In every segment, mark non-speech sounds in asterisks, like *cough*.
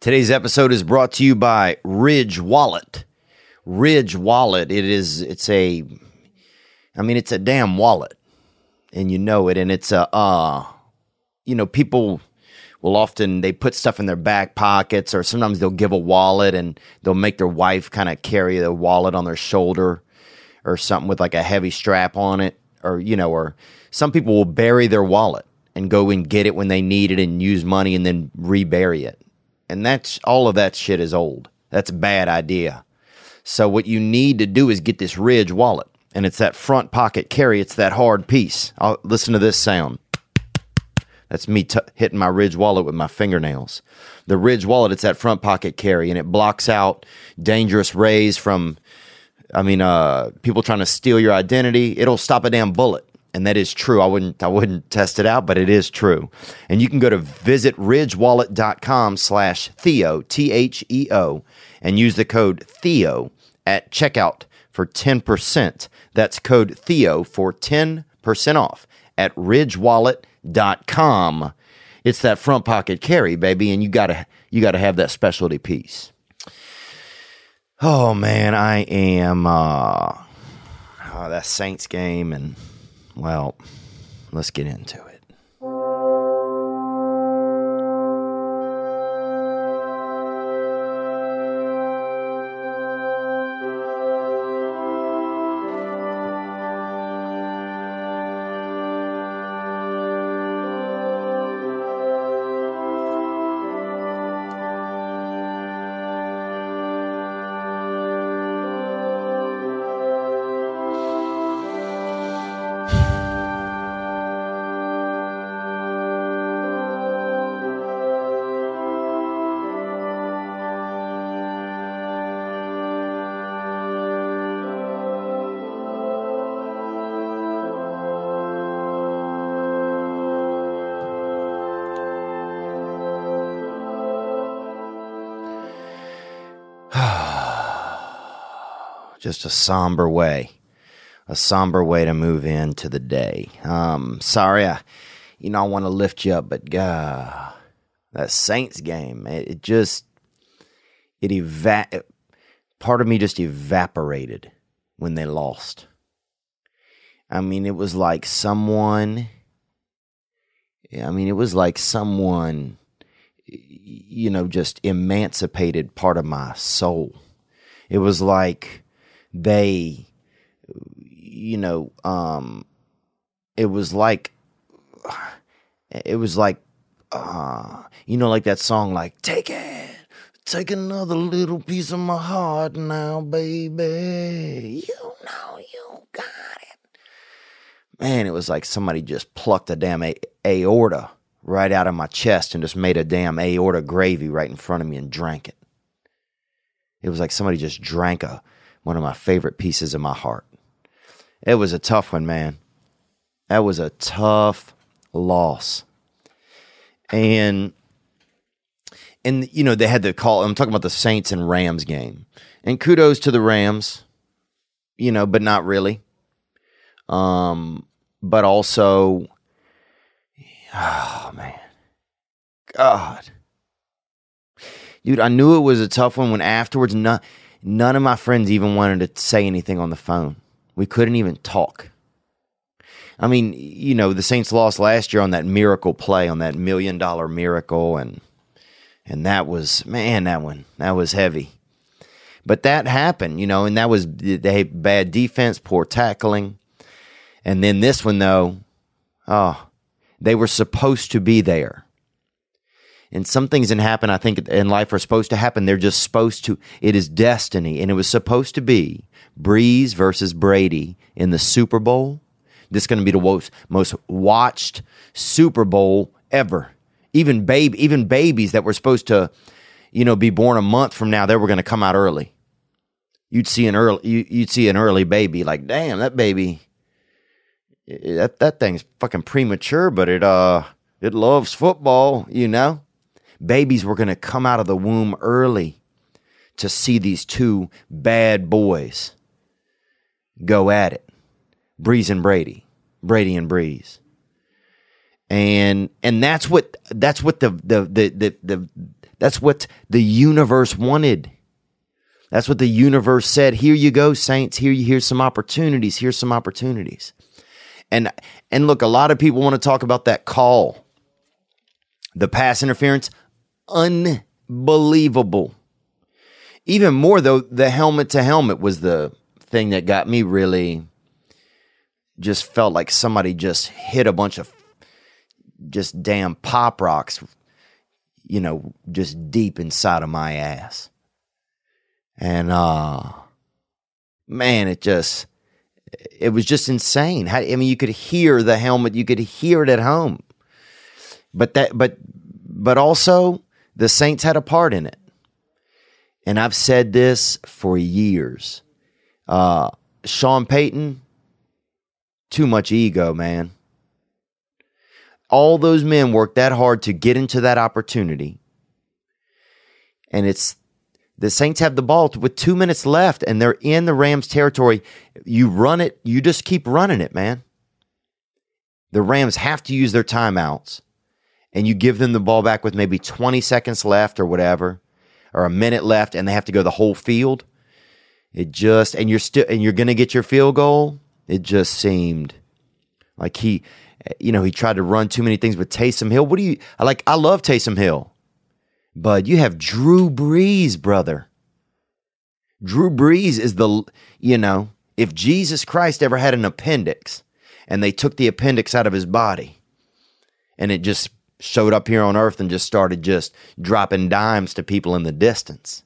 Today's episode is brought to you by Ridge Wallet. Ridge Wallet, it is it's a I mean it's a damn wallet. And you know it and it's a uh you know people will often they put stuff in their back pockets or sometimes they'll give a wallet and they'll make their wife kind of carry the wallet on their shoulder or something with like a heavy strap on it or you know or some people will bury their wallet and go and get it when they need it and use money and then rebury it and that's all of that shit is old. That's a bad idea. So what you need to do is get this ridge wallet. And it's that front pocket carry. It's that hard piece. I'll, listen to this sound. That's me t- hitting my Ridge wallet with my fingernails. The Ridge wallet, it's that front pocket carry, and it blocks out dangerous rays from, I mean, uh, people trying to steal your identity. It'll stop a damn bullet, and that is true. I wouldn't, I wouldn't test it out, but it is true. And you can go to visitridgewallet.com slash Theo, T H E O, and use the code Theo at checkout for 10%. That's code Theo for 10% off at ridgewallet.com. It's that front pocket carry, baby, and you gotta you gotta have that specialty piece. Oh man, I am uh oh, that Saints game and well, let's get into it. Just a somber way, a somber way to move into the day. Um, sorry, I, you know, I want to lift you up, but uh, that Saints game, it, it just, it eva- part of me just evaporated when they lost. I mean, it was like someone, I mean, it was like someone, you know, just emancipated part of my soul. It was like they you know um it was like it was like uh you know like that song like take it take another little piece of my heart now baby. You know you got it. Man it was like somebody just plucked a damn a- aorta right out of my chest and just made a damn aorta gravy right in front of me and drank it. It was like somebody just drank a one of my favorite pieces of my heart. It was a tough one, man. That was a tough loss. And and you know, they had to call I'm talking about the Saints and Rams game. And kudos to the Rams, you know, but not really. Um but also oh man. God. Dude, I knew it was a tough one when afterwards not None of my friends even wanted to say anything on the phone. We couldn't even talk. I mean, you know, the Saints lost last year on that miracle play, on that million dollar miracle, and and that was man, that one that was heavy. But that happened, you know, and that was they bad defense, poor tackling, and then this one though, oh, they were supposed to be there and some things that happen, I think, in life are supposed to happen. They're just supposed to. It is destiny, and it was supposed to be Brees versus Brady in the Super Bowl. This is going to be the most, most watched Super Bowl ever. Even babe, even babies that were supposed to, you know, be born a month from now, they were going to come out early. You'd see an early, you'd see an early baby, like, damn, that baby, that that thing's fucking premature, but it uh, it loves football, you know babies were going to come out of the womb early to see these two bad boys go at it. Brees and Brady, Brady and Brees. And and that's what that's what the the the the, the That's what the universe wanted. That's what the universe said. Here you go, saints. Here you here's some opportunities. Here's some opportunities. And and look, a lot of people want to talk about that call. The pass interference, unbelievable. Even more though, the helmet to helmet was the thing that got me really just felt like somebody just hit a bunch of just damn pop rocks, you know, just deep inside of my ass. And uh man, it just it was just insane. I mean, you could hear the helmet, you could hear it at home. But that but but also the Saints had a part in it. And I've said this for years. Uh Sean Payton, too much ego, man. All those men worked that hard to get into that opportunity. And it's the Saints have the ball with two minutes left and they're in the Rams territory. You run it, you just keep running it, man. The Rams have to use their timeouts and you give them the ball back with maybe 20 seconds left or whatever, or a minute left, and they have to go the whole field. It just, and you're still, and you're going to get your field goal. It just seemed like he, you know, he tried to run too many things with Taysom Hill. What do you, like, I love Taysom Hill. But you have Drew Brees, brother. Drew Brees is the, you know, if Jesus Christ ever had an appendix and they took the appendix out of his body and it just showed up here on earth and just started just dropping dimes to people in the distance,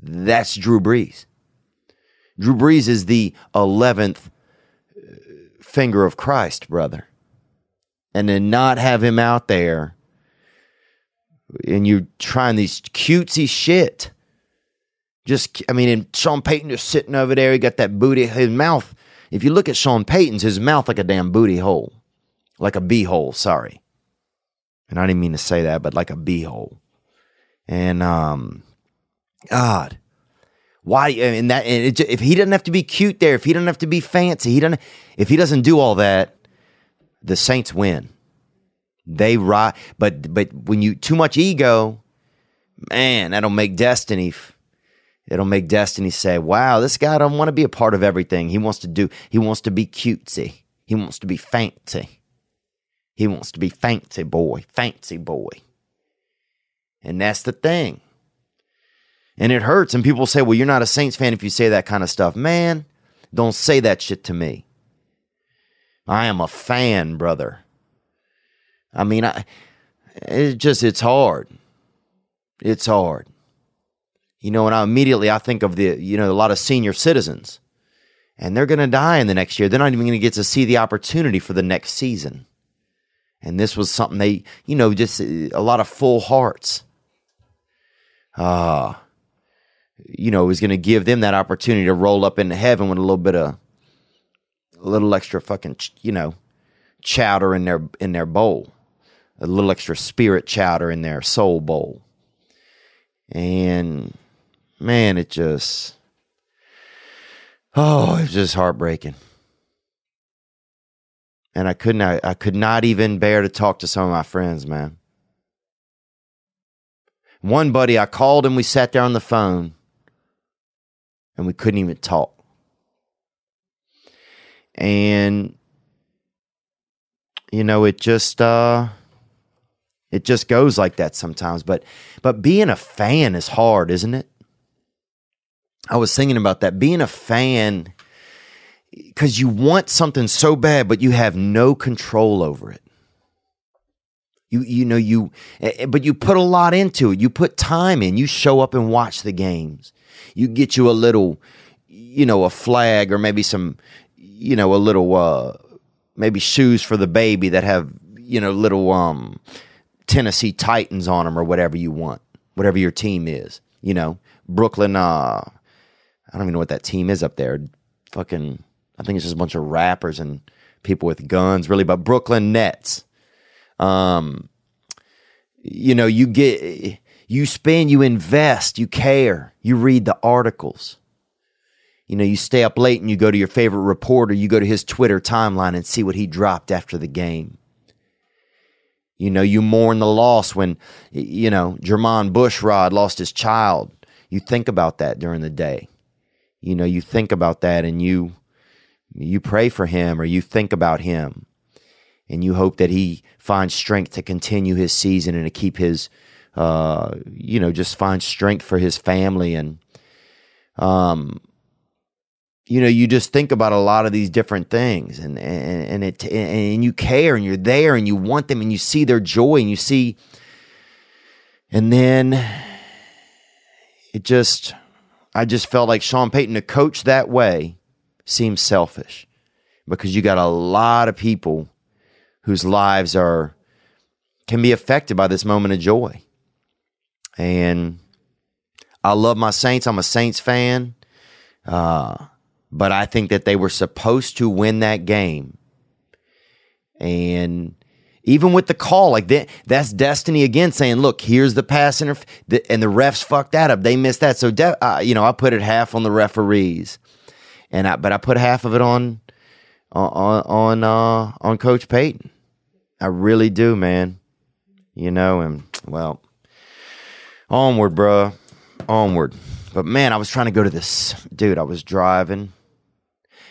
that's Drew Brees. Drew Brees is the 11th uh, finger of Christ, brother. And then not have him out there and you're trying these cutesy shit. Just, I mean, and Sean Payton just sitting over there. He got that booty, his mouth. If you look at Sean Payton's, his mouth like a damn booty hole, like a bee hole. Sorry, and I didn't mean to say that, but like a bee hole. And um, God, why? And that, and it, if he doesn't have to be cute there, if he doesn't have to be fancy, he doesn't. If he doesn't do all that, the Saints win. They ride, but but when you too much ego, man, that'll make destiny. It'll make destiny say, "Wow, this guy don't want to be a part of everything. He wants to do. He wants to be cutesy. He wants to be fancy. He wants to be fancy boy, fancy boy." And that's the thing. And it hurts. And people say, well, you're not a Saints fan if you say that kind of stuff. Man, don't say that shit to me. I am a fan, brother. I mean, I it just it's hard. It's hard. You know, and I immediately I think of the you know a lot of senior citizens, and they're going to die in the next year. They're not even going to get to see the opportunity for the next season. And this was something they, you know, just a lot of full hearts. Ah, uh, you know, was going to give them that opportunity to roll up into heaven with a little bit of, a little extra fucking, you know, chowder in their in their bowl a little extra spirit chowder in their soul bowl. And man, it just, oh, it's just heartbreaking. And I could not, I could not even bear to talk to some of my friends, man. One buddy, I called him, we sat there on the phone, and we couldn't even talk. And, you know, it just, uh, it just goes like that sometimes. But but being a fan is hard, isn't it? I was thinking about that. Being a fan because you want something so bad, but you have no control over it. You you know you eh, eh, but you put a lot into it. You put time in. You show up and watch the games. You get you a little you know a flag or maybe some you know a little uh maybe shoes for the baby that have you know little um Tennessee Titans on them or whatever you want, whatever your team is. You know, Brooklyn. Uh, I don't even know what that team is up there. Fucking, I think it's just a bunch of rappers and people with guns, really. But Brooklyn Nets. Um, you know, you get, you spend, you invest, you care, you read the articles. You know, you stay up late and you go to your favorite reporter, you go to his Twitter timeline and see what he dropped after the game You know, you mourn the loss when, you know, Jermon Bushrod lost his child. You think about that during the day. You know, you think about that and you you pray for him or you think about him and you hope that he finds strength to continue his season and to keep his uh, you know, just find strength for his family. And um you know, you just think about a lot of these different things and, and, and it, and you care and you're there and you want them and you see their joy and you see, and then it just, I just felt like Sean Payton to coach that way seems selfish because you got a lot of people whose lives are, can be affected by this moment of joy. And I love my Saints. I'm a Saints fan. Uh, but I think that they were supposed to win that game. And even with the call, like that, that's destiny again saying, look, here's the pass interf- and the refs fucked that up. They missed that. So, de- uh, you know, I put it half on the referees, and I, but I put half of it on, on, on, uh, on Coach Payton. I really do, man. You know, and well, onward, bro, onward. But man, I was trying to go to this, dude. I was driving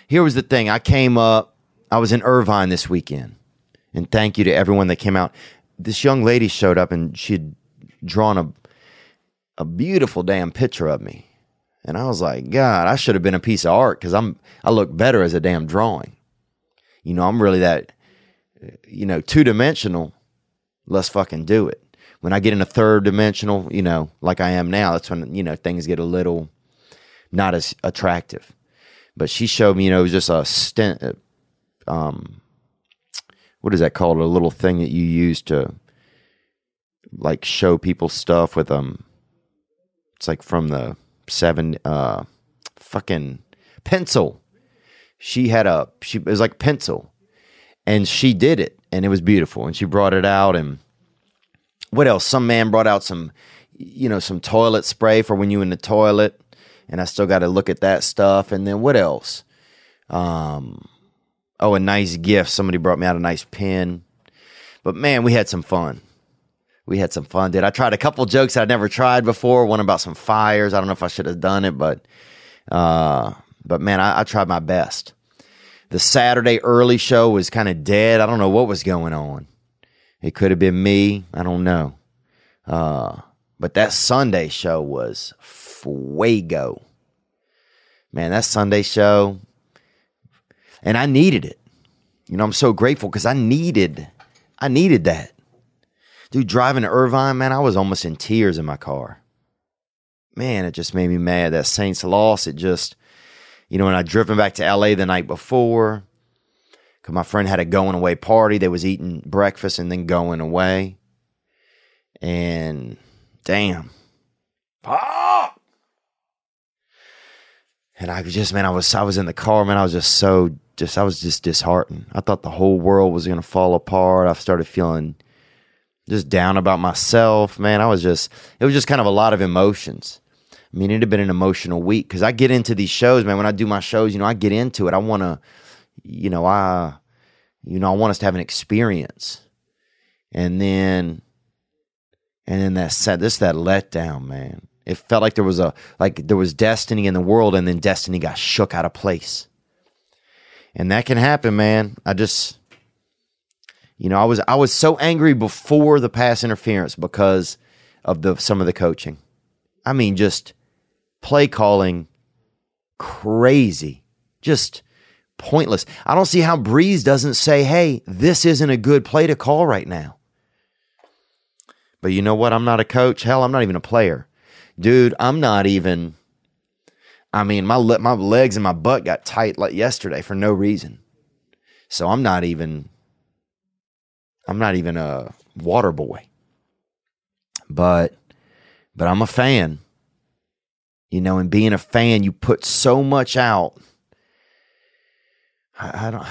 here was the thing. I came up. I was in Irvine this weekend, and thank you to everyone that came out. This young lady showed up, and she'd drawn a a beautiful damn picture of me, and I was like, God, I should have been a piece of art because I'm I look better as a damn drawing. You know, I'm really that, you know, two dimensional. Let's fucking do it. When I get in a third dimensional, you know, like I am now, that's when you know things get a little not as attractive. But she showed me, you know, it was just a stent. Uh, um, what is that called? A little thing that you use to like show people stuff with um. It's like from the seven uh, fucking pencil. She had a she it was like pencil, and she did it, and it was beautiful, and she brought it out, and what else? Some man brought out some, you know, some toilet spray for when you in the toilet and I still got to look at that stuff. And then what else? Um, oh, a nice gift. Somebody brought me out a nice pen. But man, we had some fun. We had some fun, Did I tried a couple jokes that I'd never tried before. One about some fires. I don't know if I should have done it, but uh, but man, I, I tried my best. The Saturday early show was kind of dead. I don't know what was going on. It could have been me. I don't know. Uh, but that Sunday show was fuego. Man, that Sunday show, and I needed it. You know, I'm so grateful because I needed, I needed that. Dude, driving to Irvine, man, I was almost in tears in my car. Man, it just made me mad. That Saints loss, it just, you know, when I driven back to LA the night before, because my friend had a going away party. They was eating breakfast and then going away. And damn. Ah! And I just, man, I was, I was in the car, man. I was just so, just, I was just disheartened. I thought the whole world was to fall apart. I started feeling just down about myself, man. I was just, it was just kind of a lot of emotions. I mean, it had been an emotional week because I get into these shows, man. When I do my shows, you know, I get into it. I want to, you know, I, you know, I want us to have an experience. And then, and then that said, this that letdown, man. It felt like there was a like there was destiny in the world, and then destiny got shook out of place. And that can happen, man. I just, you know, I was I was so angry before the pass interference because of the some of the coaching. I mean, just play calling crazy, just pointless. I don't see how Brees doesn't say, "Hey, this isn't a good play to call right now." But you know what? I'm not a coach. Hell, I'm not even a player dude, I'm not even. I mean, my le- my legs and my butt got tight like yesterday for no reason. So I'm not even. I'm not even a water boy. But, but I'm a fan. You know, and being a fan, you put so much out. I, I don't.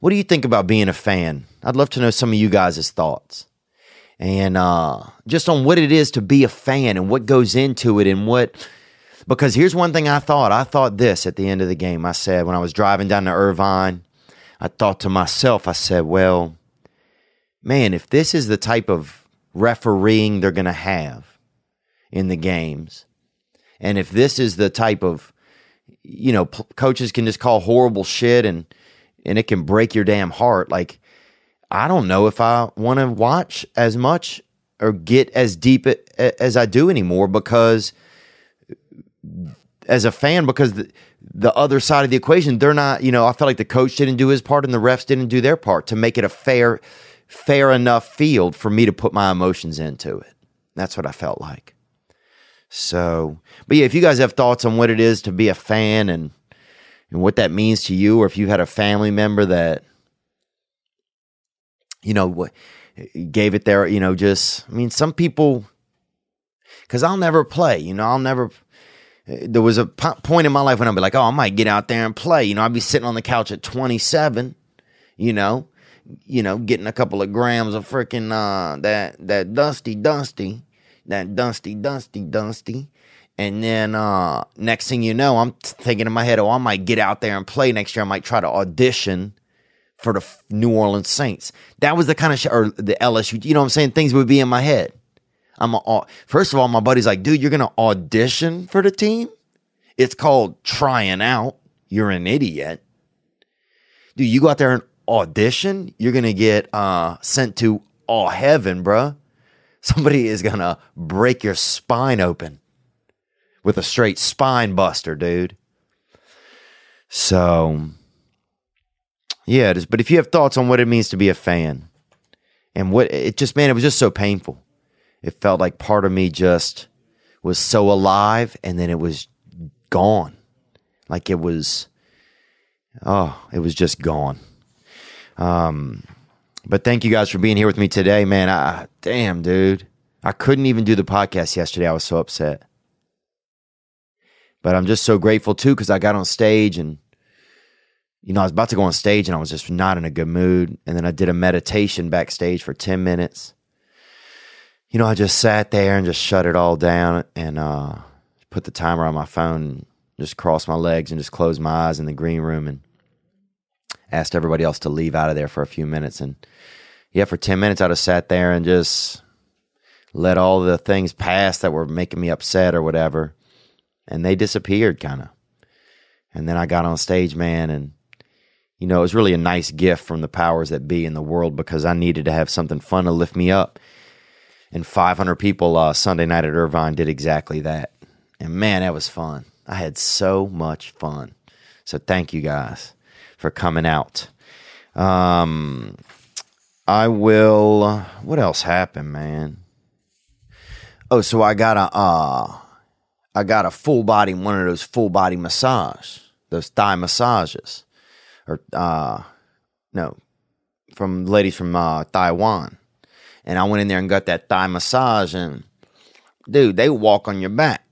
What do you think about being a fan? I'd love to know some of you guys' thoughts and uh, just on what it is to be a fan and what goes into it and what. Because here's one thing I thought. I thought this at the end of the game. I said, when I was driving down to Irvine, I thought to myself, I said, well, man, if this is the type of refereeing they're going to have in the games, and if this is the type of, you know, p- coaches can just call horrible shit and and it can break your damn heart. Like, I don't know if I want to watch as much or get as deep as I do anymore because as a fan, because the, the other side of the equation, they're not, you know, I felt like the coach didn't do his part and the refs didn't do their part to make it a fair, fair enough field for me to put my emotions into it. That's what I felt like. So, but yeah, if you guys have thoughts on what it is to be a fan and and what that means to you, or if you had a family member that, you know, gave it there, you know, just, I mean, some people, because I'll never play, you know, I'll never, there was a point in my life when I'd be like, oh, I might get out there and play. You know, I'd be sitting on the couch at 27, you know, you know, getting a couple of grams of freaking uh, that that dusty dusty, that dusty dusty dusty, and then uh, next thing you know, I'm thinking in my head, oh, I might get out there and play next year. I might try to audition for the New Orleans Saints. That was the kind of shit, or the LSU. You know what I'm saying? Things would be in my head. I'm a, first of all, my buddy's like, dude, you're gonna audition for the team. It's called trying out. You're an idiot, dude. You go out there and audition. You're gonna get uh, sent to all heaven, bruh. Somebody is gonna break your spine open with a straight spine buster, dude. So, yeah, it is. But if you have thoughts on what it means to be a fan and what it just, man, it was just so painful it felt like part of me just was so alive and then it was gone. Like it was, oh, it was just gone. Um, but thank you guys for being here with me today, man. I, damn, dude. I couldn't even do the podcast yesterday. I was so upset. But I'm just so grateful too because I got on stage and, you know, I was about to go on stage and I was just not in a good mood. And then I did a meditation backstage for 10 minutes you know, I just sat there and just shut it all down and uh, put the timer on my phone, just crossed my legs and just closed my eyes in the green room and asked everybody else to leave out of there for a few minutes. And yeah, for 10 minutes, I just sat there and just let all the things pass that were making me upset or whatever. And they disappeared kind of. And then I got on stage, man, and you know, it was really a nice gift from the powers that be in the world because I needed to have something fun to lift me up and 500 people uh, Sunday night at Irvine did exactly that. And man, that was fun. I had so much fun. So thank you guys for coming out. Um, I will. What else happened, man? Oh, so I got a uh, I got a full body one of those full body massage, those Thai massages, or uh, no, from ladies from uh, Taiwan and I went in there and got that Thai massage, and dude, they walk on your back.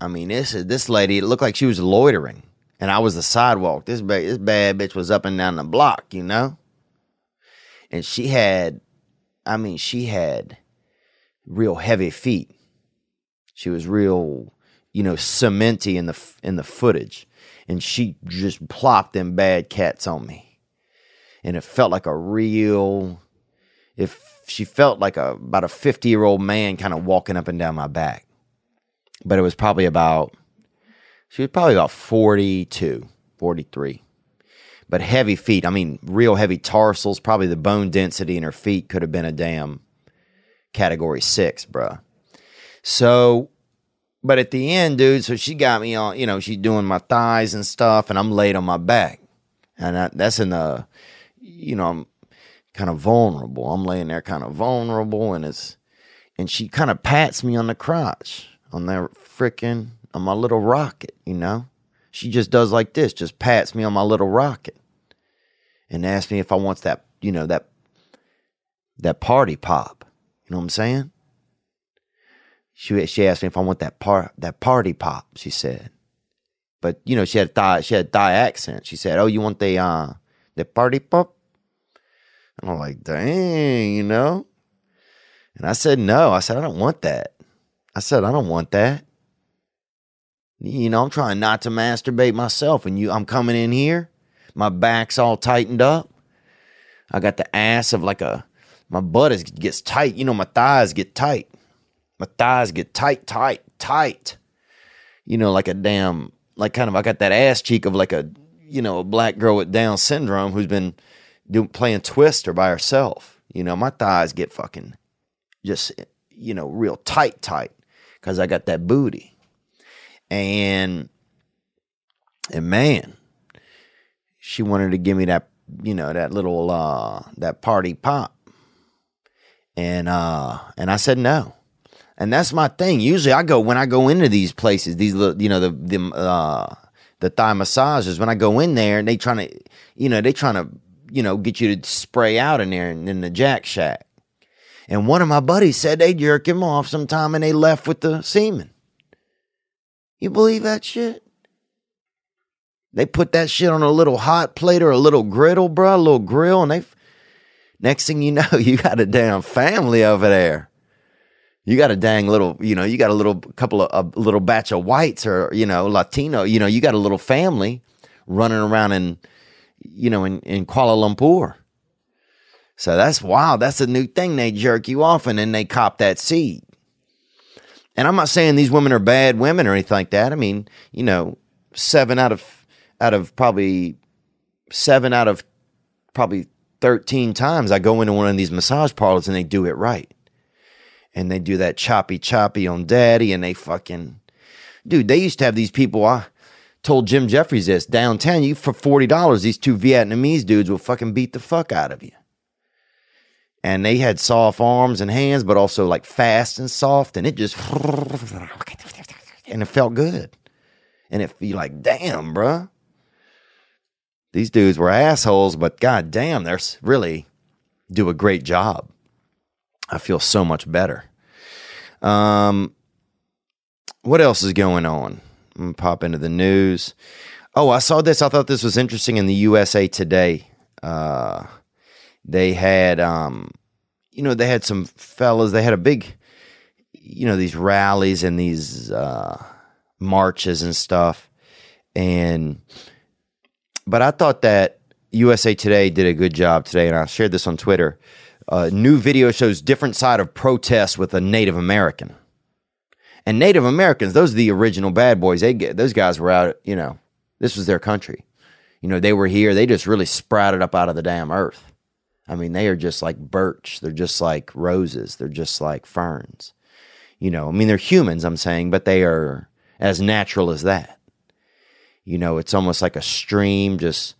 I mean, this is this lady, it looked like she was loitering, and I was the sidewalk. This bad, this bad bitch was up and down the block, you know, and she had, I mean, she had real heavy feet. She was real, you know, cementy in the in the footage, and she just plopped them bad cats on me, and it felt like a real. If she felt like a about a 50 year old man kind of walking up and down my back. But it was probably about, she was probably about 42, 43. But heavy feet, I mean, real heavy tarsals, probably the bone density in her feet could have been a damn category six, bruh. So, but at the end, dude, so she got me on, you know, she's doing my thighs and stuff, and I'm laid on my back. And I, that's in the, you know, I'm kind of vulnerable. I'm laying there kind of vulnerable and it's and she kind of pats me on the crotch on that freaking on my little rocket, you know? She just does like this, just pats me on my little rocket and asks me if I want that, you know, that that party pop. You know what I'm saying? She she asked me if I want that part that party pop, she said. But you know, she had a Thai she had a Thai accent. She said, Oh, you want the uh the party pop? And I'm like, dang, you know? And I said, no. I said, I don't want that. I said, I don't want that. You know, I'm trying not to masturbate myself. And you, I'm coming in here, my back's all tightened up. I got the ass of like a, my butt is, gets tight. You know, my thighs get tight. My thighs get tight, tight, tight. You know, like a damn, like kind of, I got that ass cheek of like a, you know, a black girl with Down syndrome who's been doing playing Twister by herself. You know, my thighs get fucking just, you know, real tight, tight because I got that booty. And, and man, she wanted to give me that, you know, that little, uh, that party pop and uh and I said no. And that's my thing. Usually I go when I go into these places, these you know the the uh the Thai massages when I go in there and they trying to you know they trying to you know get you to spray out in there in, in the jack shack. And one of my buddies said they jerk him off sometime and they left with the semen. You believe that shit? They put that shit on a little hot plate or a little griddle, bro, a little grill, and they Next thing you know, *laughs* you got a damn family over there. You got a dang little, you know, you got a little couple of a little batch of whites or you know Latino. You know, you got a little family running around in, you know, in in Kuala Lumpur. So that's wow. That's a new thing. They jerk you off and then they cop that seed. And I'm not saying these women are bad women or anything like that. I mean, you know, seven out of out of probably seven out of probably 13 times I go into one of these massage parlors and they do it right. And they do that choppy choppy on daddy and they fucking dude, they used to have these people I told Jim Jefferies this downtown, you for forty dollars, these two Vietnamese dudes will fucking beat the fuck out of you. And they had soft arms and hands, but also like fast and soft, and it just and it felt good. And it you like, damn, bruh these dudes were assholes, but god damn, they're really do a great job. I feel so much better. Um, what else is going on? I'm gonna pop into the news. Oh, I saw this. I thought this was interesting in the USA Today. Uh, they had, um, you know, they had some fellas. They had a big, you know, these rallies and these uh, marches and stuff, and but I thought that USA Today did a good job today, and I shared this on Twitter. Uh, new video shows different side of protests with a Native American. And Native Americans, those are the original bad boys. They get those guys were out. You know, this was their country. You know, they were here. They just really sprouted up out of the damn earth. I mean, they are just like birch. They're just like roses. They're just like ferns. You know, I mean, they're humans. I'm saying, but they are as natural as that. You know, it's almost like a stream just,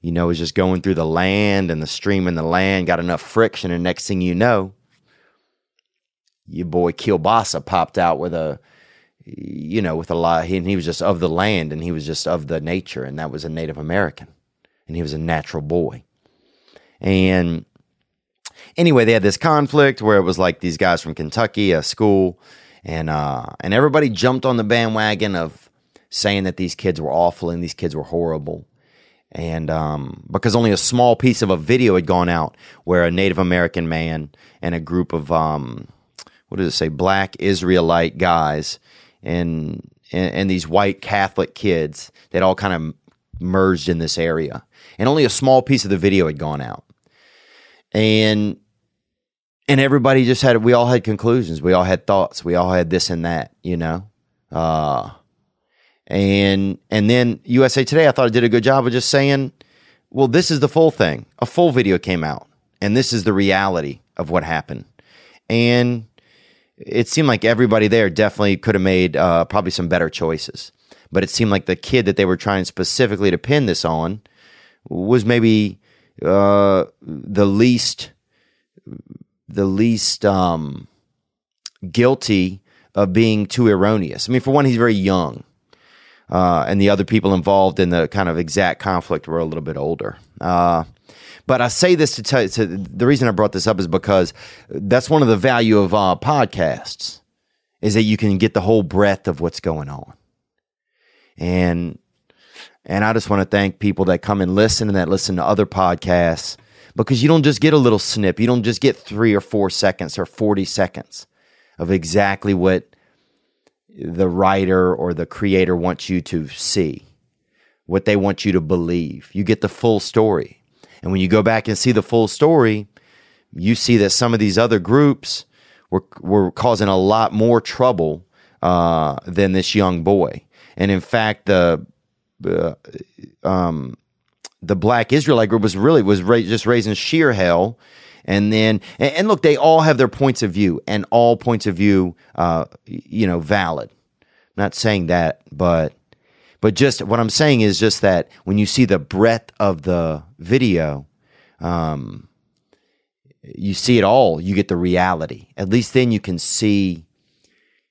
you know, is just going through the land and the stream and the land got enough friction. And next thing you know, your boy Kilbasa popped out with a, you know, with a lot, and he was just of the land and he was just of the nature. And that was a Native American. And he was a natural boy. And anyway, they had this conflict where it was like these guys from Kentucky, a school, and uh, and everybody jumped on the bandwagon of saying that these kids were awful and these kids were horrible. And um, because only a small piece of a video had gone out where a Native American man and a group of, um, what does it say, black Israelite guys and, and, and these white Catholic kids that all kind of merged in this area. And only a small piece of the video had gone out. And and everybody just had we all had conclusions we all had thoughts we all had this and that you know uh and and then USA Today, I thought it did a good job of just saying, well, this is the full thing. A full video came out, and this is the reality of what happened. And it seemed like everybody there definitely could have made uh, probably some better choices. But it seemed like the kid that they were trying specifically to pin this on was maybe uh, the least the least um, guilty of being too erroneous. I mean, for one, he's very young uh, and the other people involved in the kind of exact conflict were a little bit older. Uh, but I say this to tell you, to, the reason I brought this up is because that's one of the value of uh, podcasts is that you can get the whole breadth of what's going on. And and I just want to thank people that come and listen and that listen to other podcasts because you don't just get a little snip. You don't just get three or four seconds or 40 seconds of exactly what the writer or the creator wants you to see, what they want you to believe. You get the full story. And when you go back and see the full story, you see that some of these other groups were were causing a lot more trouble uh, than this young boy. And in fact, the uh, um, the Black Israelite group was really was ra- just raising sheer hell. And then, and, and, look, they all have their points of view, and all points of view, uh, you know, valid. I'm not saying that, but but just what I'm saying is just that when you see the breadth of the video, um, you see it all. You get the reality. At least then you can see,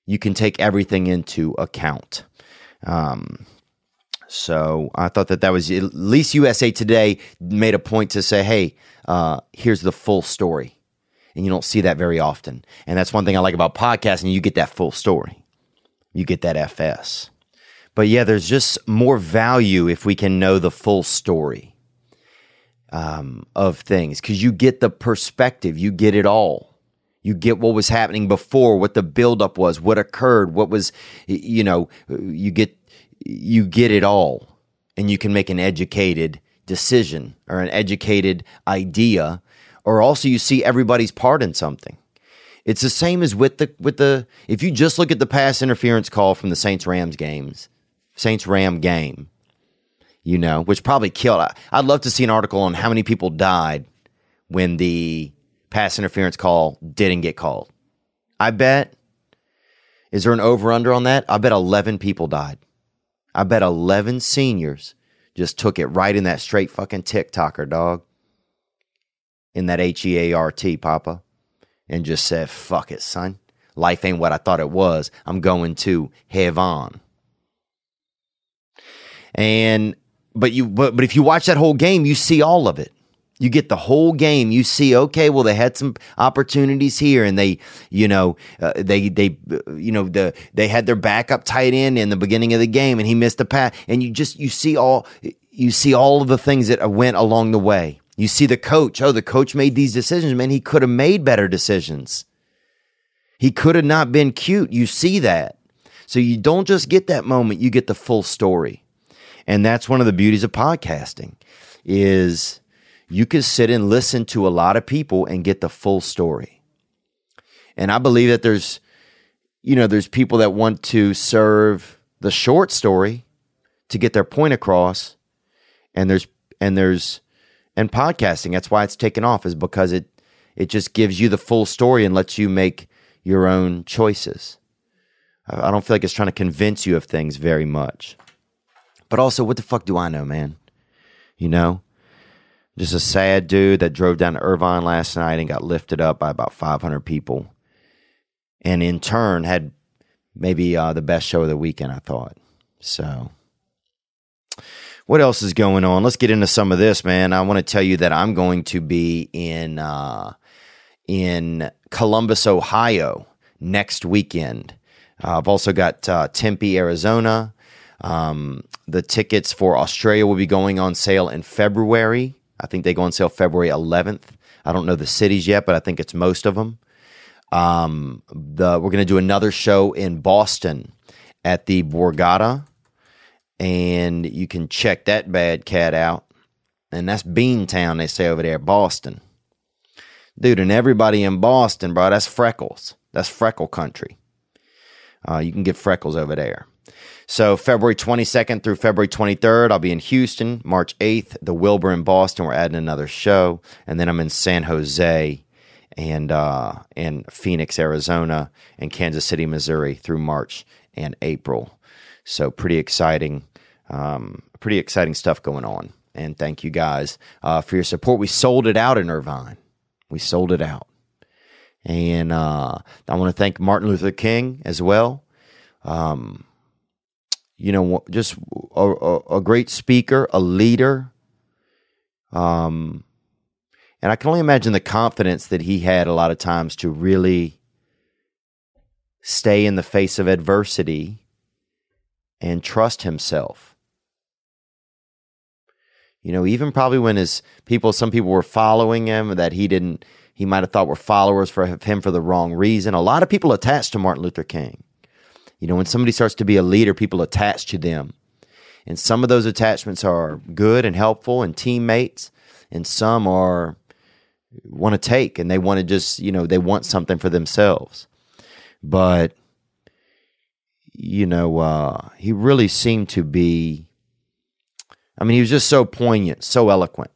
you can take everything into account. Um, so I thought that that was at least USA Today made a point to say, hey, uh, here's the full story. And you don't see that very often. And that's one thing I like about podcasting. You get that full story, you get that FS. But yeah, there's just more value if we can know the full story um, of things because you get the perspective, you get it all. You get what was happening before, what the buildup was, what occurred, what was, you know, you get you get it all, and you can make an educated decision or an educated idea, or also you see everybody's part in something. It's the same as with the with the if you just look at the pass interference call from the Saints Rams games, Saints Ram game, you know, which probably killed. I'd love to see an article on how many people died when the pass interference call didn't get called. I bet. Is there an over under on that? I bet 11 people died. I bet 11 seniors just took it right in that straight fucking TikToker, dog. In that H E A R T, Papa. And just said, fuck it, son. Life ain't what I thought it was. I'm going to heaven. And but you but, but if you watch that whole game, you see all of it. You get the whole game. You see, okay, well, they had some opportunities here, and they, you know, uh, they they, uh, you know, the they had their backup tight end in the beginning of the game, and he missed a pass, and you just you see all you see all of the things that went along the way. You see the coach. Oh, the coach made these decisions. Man, he could have made better decisions. He could have not been cute. You see that. So you don't just get that moment, you get the full story. And that's one of the beauties of podcasting is you can sit and listen to a lot of people and get the full story. And I believe that there's you know, there's people that want to serve the short story to get their point across and there's and there's and podcasting that's why it's taken off is because it it just gives you the full story and lets you make your own choices. I don't feel like it's trying to convince you of things very much. But also, what the fuck do I know, man? You know? Just a sad dude that drove down to Irvine last night and got lifted up by about 500 people. And in turn, had maybe uh, the best show of the weekend, I thought. So, what else is going on? Let's get into some of this, man. I want to tell you that I'm going to be in uh, in Columbus, Ohio next weekend. Uh, I've also got uh, Tempe, Arizona, um, the tickets for Australia will be going on sale in February. I think they go on sale February 11th. I don't know the cities yet, but I think it's most of them. Um, the we're going to do another show in Boston at the Borgata, and you can check that bad cat out. And that's Beantown, they say over there, Boston. Dude, and everybody in Boston, bro, that's freckles. That's freckle country. Uh, you can get freckles over there. So February 22nd through February 23rd, I'll be in Houston. March 8th, the Wilbur in Boston. We're adding another show, and then I'm in San Jose and uh, in Phoenix, Arizona, and Kansas City, Missouri through March and April. So pretty exciting, um, pretty exciting stuff going on. And thank you guys uh, for your support. We sold it out in Irvine. We sold it out. And uh, I want to thank Martin Luther King as well. Um, you know, just a, a, a great speaker, a leader. Um, and I can only imagine the confidence that he had a lot of times to really stay in the face of adversity and trust himself. You know, even probably when his people, some people were following him that he didn't, he might have thought were followers for him for the wrong reason. A lot of people attached to Martin Luther King. You know, when somebody starts to be a leader, people attach to them. And some of those attachments are good and helpful and teammates, and some are want to take and they want to just, you know, they want something for themselves. But you know, uh, he really seemed to be I mean, he was just so poignant, so eloquent.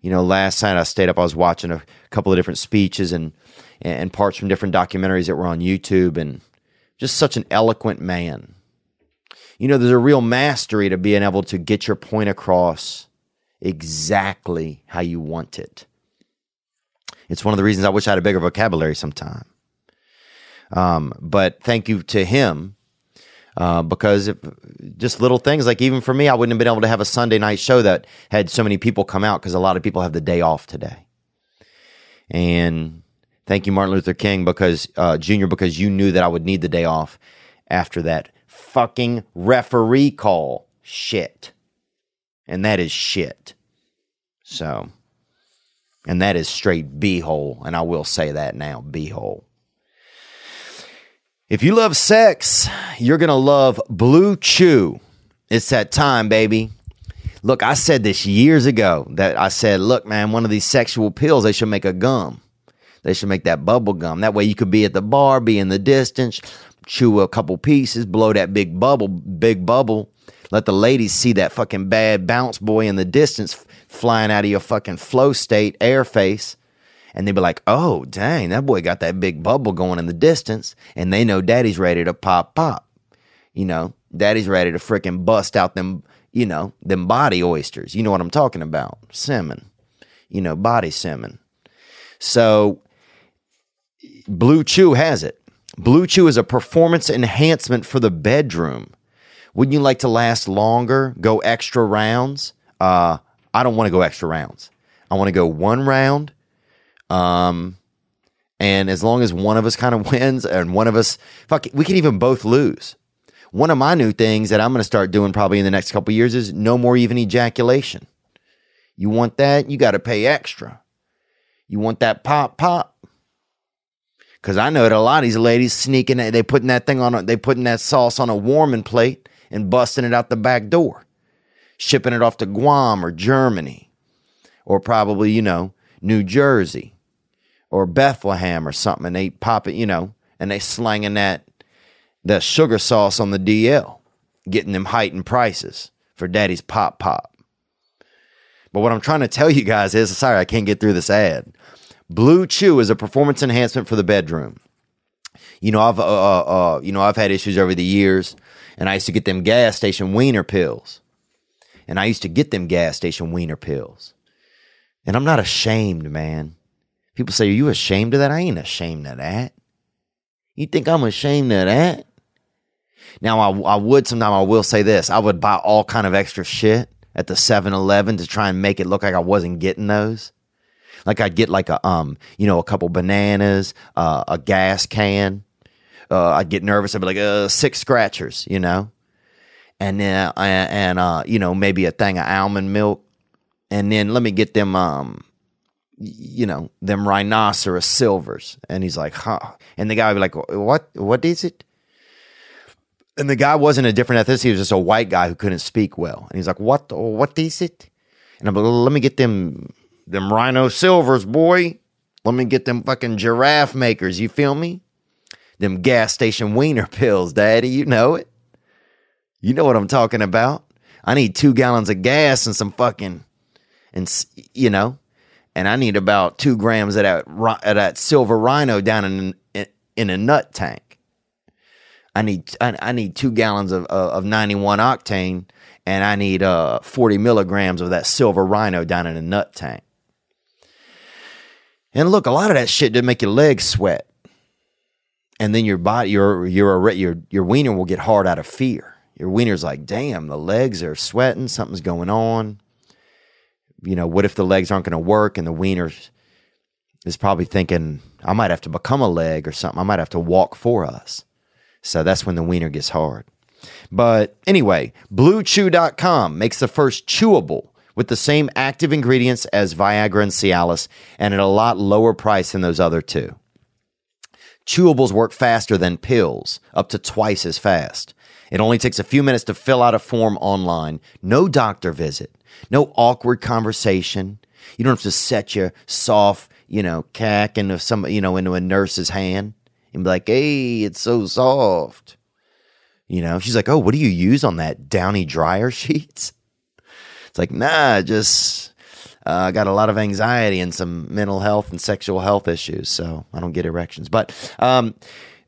You know, last night I stayed up, I was watching a couple of different speeches and and parts from different documentaries that were on YouTube and just such an eloquent man. You know, there's a real mastery to being able to get your point across exactly how you want it. It's one of the reasons I wish I had a bigger vocabulary sometime. Um, but thank you to him uh, because if, just little things like even for me, I wouldn't have been able to have a Sunday night show that had so many people come out because a lot of people have the day off today. And thank you, Martin Luther King, because uh, Junior, because you knew that I would need the day off after that fucking referee call shit, and that is shit. So, and that is straight b hole, and I will say that now, b hole. If you love sex, you're going to love Blue Chew. It's that time, baby. Look, I said this years ago that I said, look, man, one of these sexual pills, they should make a gum. They should make that bubble gum. That way you could be at the bar, be in the distance, chew a couple pieces, blow that big bubble, big bubble. Let the ladies see that fucking bad bounce boy in the distance flying out of your fucking flow state air face and they'd be like, "Oh, dang, that boy got that big bubble going in the distance," and they know Daddy's ready to pop, pop. You know, Daddy's ready to freaking bust out them, you know, them body oysters. You know what I'm talking about? Salmon. You know, body salmon. So, Blue Chew has it. Blue Chew is a performance enhancement for the bedroom. Wouldn't you like to last longer? Go extra rounds? Uh, I don't want to go extra rounds. I want to go one round um, and as long as one of us kind of *laughs* wins and one of us, fuck, we can even both lose. One of my new things that I'm going to start doing probably in the next couple years is no more even ejaculation. You want that? You got to pay extra. You want that pop pop? Because I know that a lot of these ladies sneaking, they putting that thing on, they putting that sauce on a warming plate and busting it out the back door, shipping it off to Guam or Germany, or probably you know New Jersey or Bethlehem or something, and they pop it, you know, and they slanging that that sugar sauce on the DL, getting them heightened prices for Daddy's pop pop. But what I'm trying to tell you guys is, sorry, I can't get through this ad. Blue Chew is a performance enhancement for the bedroom. You know, I've uh, uh, uh, you know I've had issues over the years, and I used to get them gas station wiener pills, and I used to get them gas station wiener pills, and I'm not ashamed, man. People say, Are you ashamed of that? I ain't ashamed of that. You think I'm ashamed of that? Now, I, I would sometime, I will say this I would buy all kind of extra shit at the 7 Eleven to try and make it look like I wasn't getting those. Like I'd get like a, um, you know, a couple bananas, uh, a gas can. Uh, I'd get nervous. I'd be like, uh, six scratchers, you know? And then, uh, and, uh, you know, maybe a thing of almond milk. And then let me get them, um, you know, them rhinoceros silvers. And he's like, huh. And the guy would be like, what, what is it? And the guy wasn't a different ethnicity. He was just a white guy who couldn't speak well. And he's like, what, what is it? And I'm like, let me get them, them rhino silvers, boy. Let me get them fucking giraffe makers. You feel me? Them gas station wiener *laughs* pills, daddy. You know it. You know what I'm talking about. I need two gallons of gas and some fucking, and you know, and I need about two grams of that of that silver rhino down in in a nut tank. I need I, need two gallons of of ninety one octane, and I need uh forty milligrams of that silver rhino down in a nut tank. And look, a lot of that shit did make your legs sweat, and then your body, your your your your wiener will get hard out of fear. Your wiener's like, damn, the legs are sweating, something's going on you know, what if the legs aren't going to work and the wiener is probably thinking, I might have to become a leg or something. I might have to walk for us. So that's when the wiener gets hard. But anyway, bluechew.com makes the first chewable with the same active ingredients as Viagra and Cialis and at a lot lower price than those other two. Chewables work faster than pills, up to twice as fast. It only takes a few minutes to fill out a form online. No doctor visit. No awkward conversation. You don't have to set your soft, you know, cack into some, you know, into a nurse's hand and be like, "Hey, it's so soft." You know, she's like, "Oh, what do you use on that downy dryer *laughs* sheets?" It's like, "Nah, just uh, got a lot of anxiety and some mental health and sexual health issues, so I don't get erections." But um,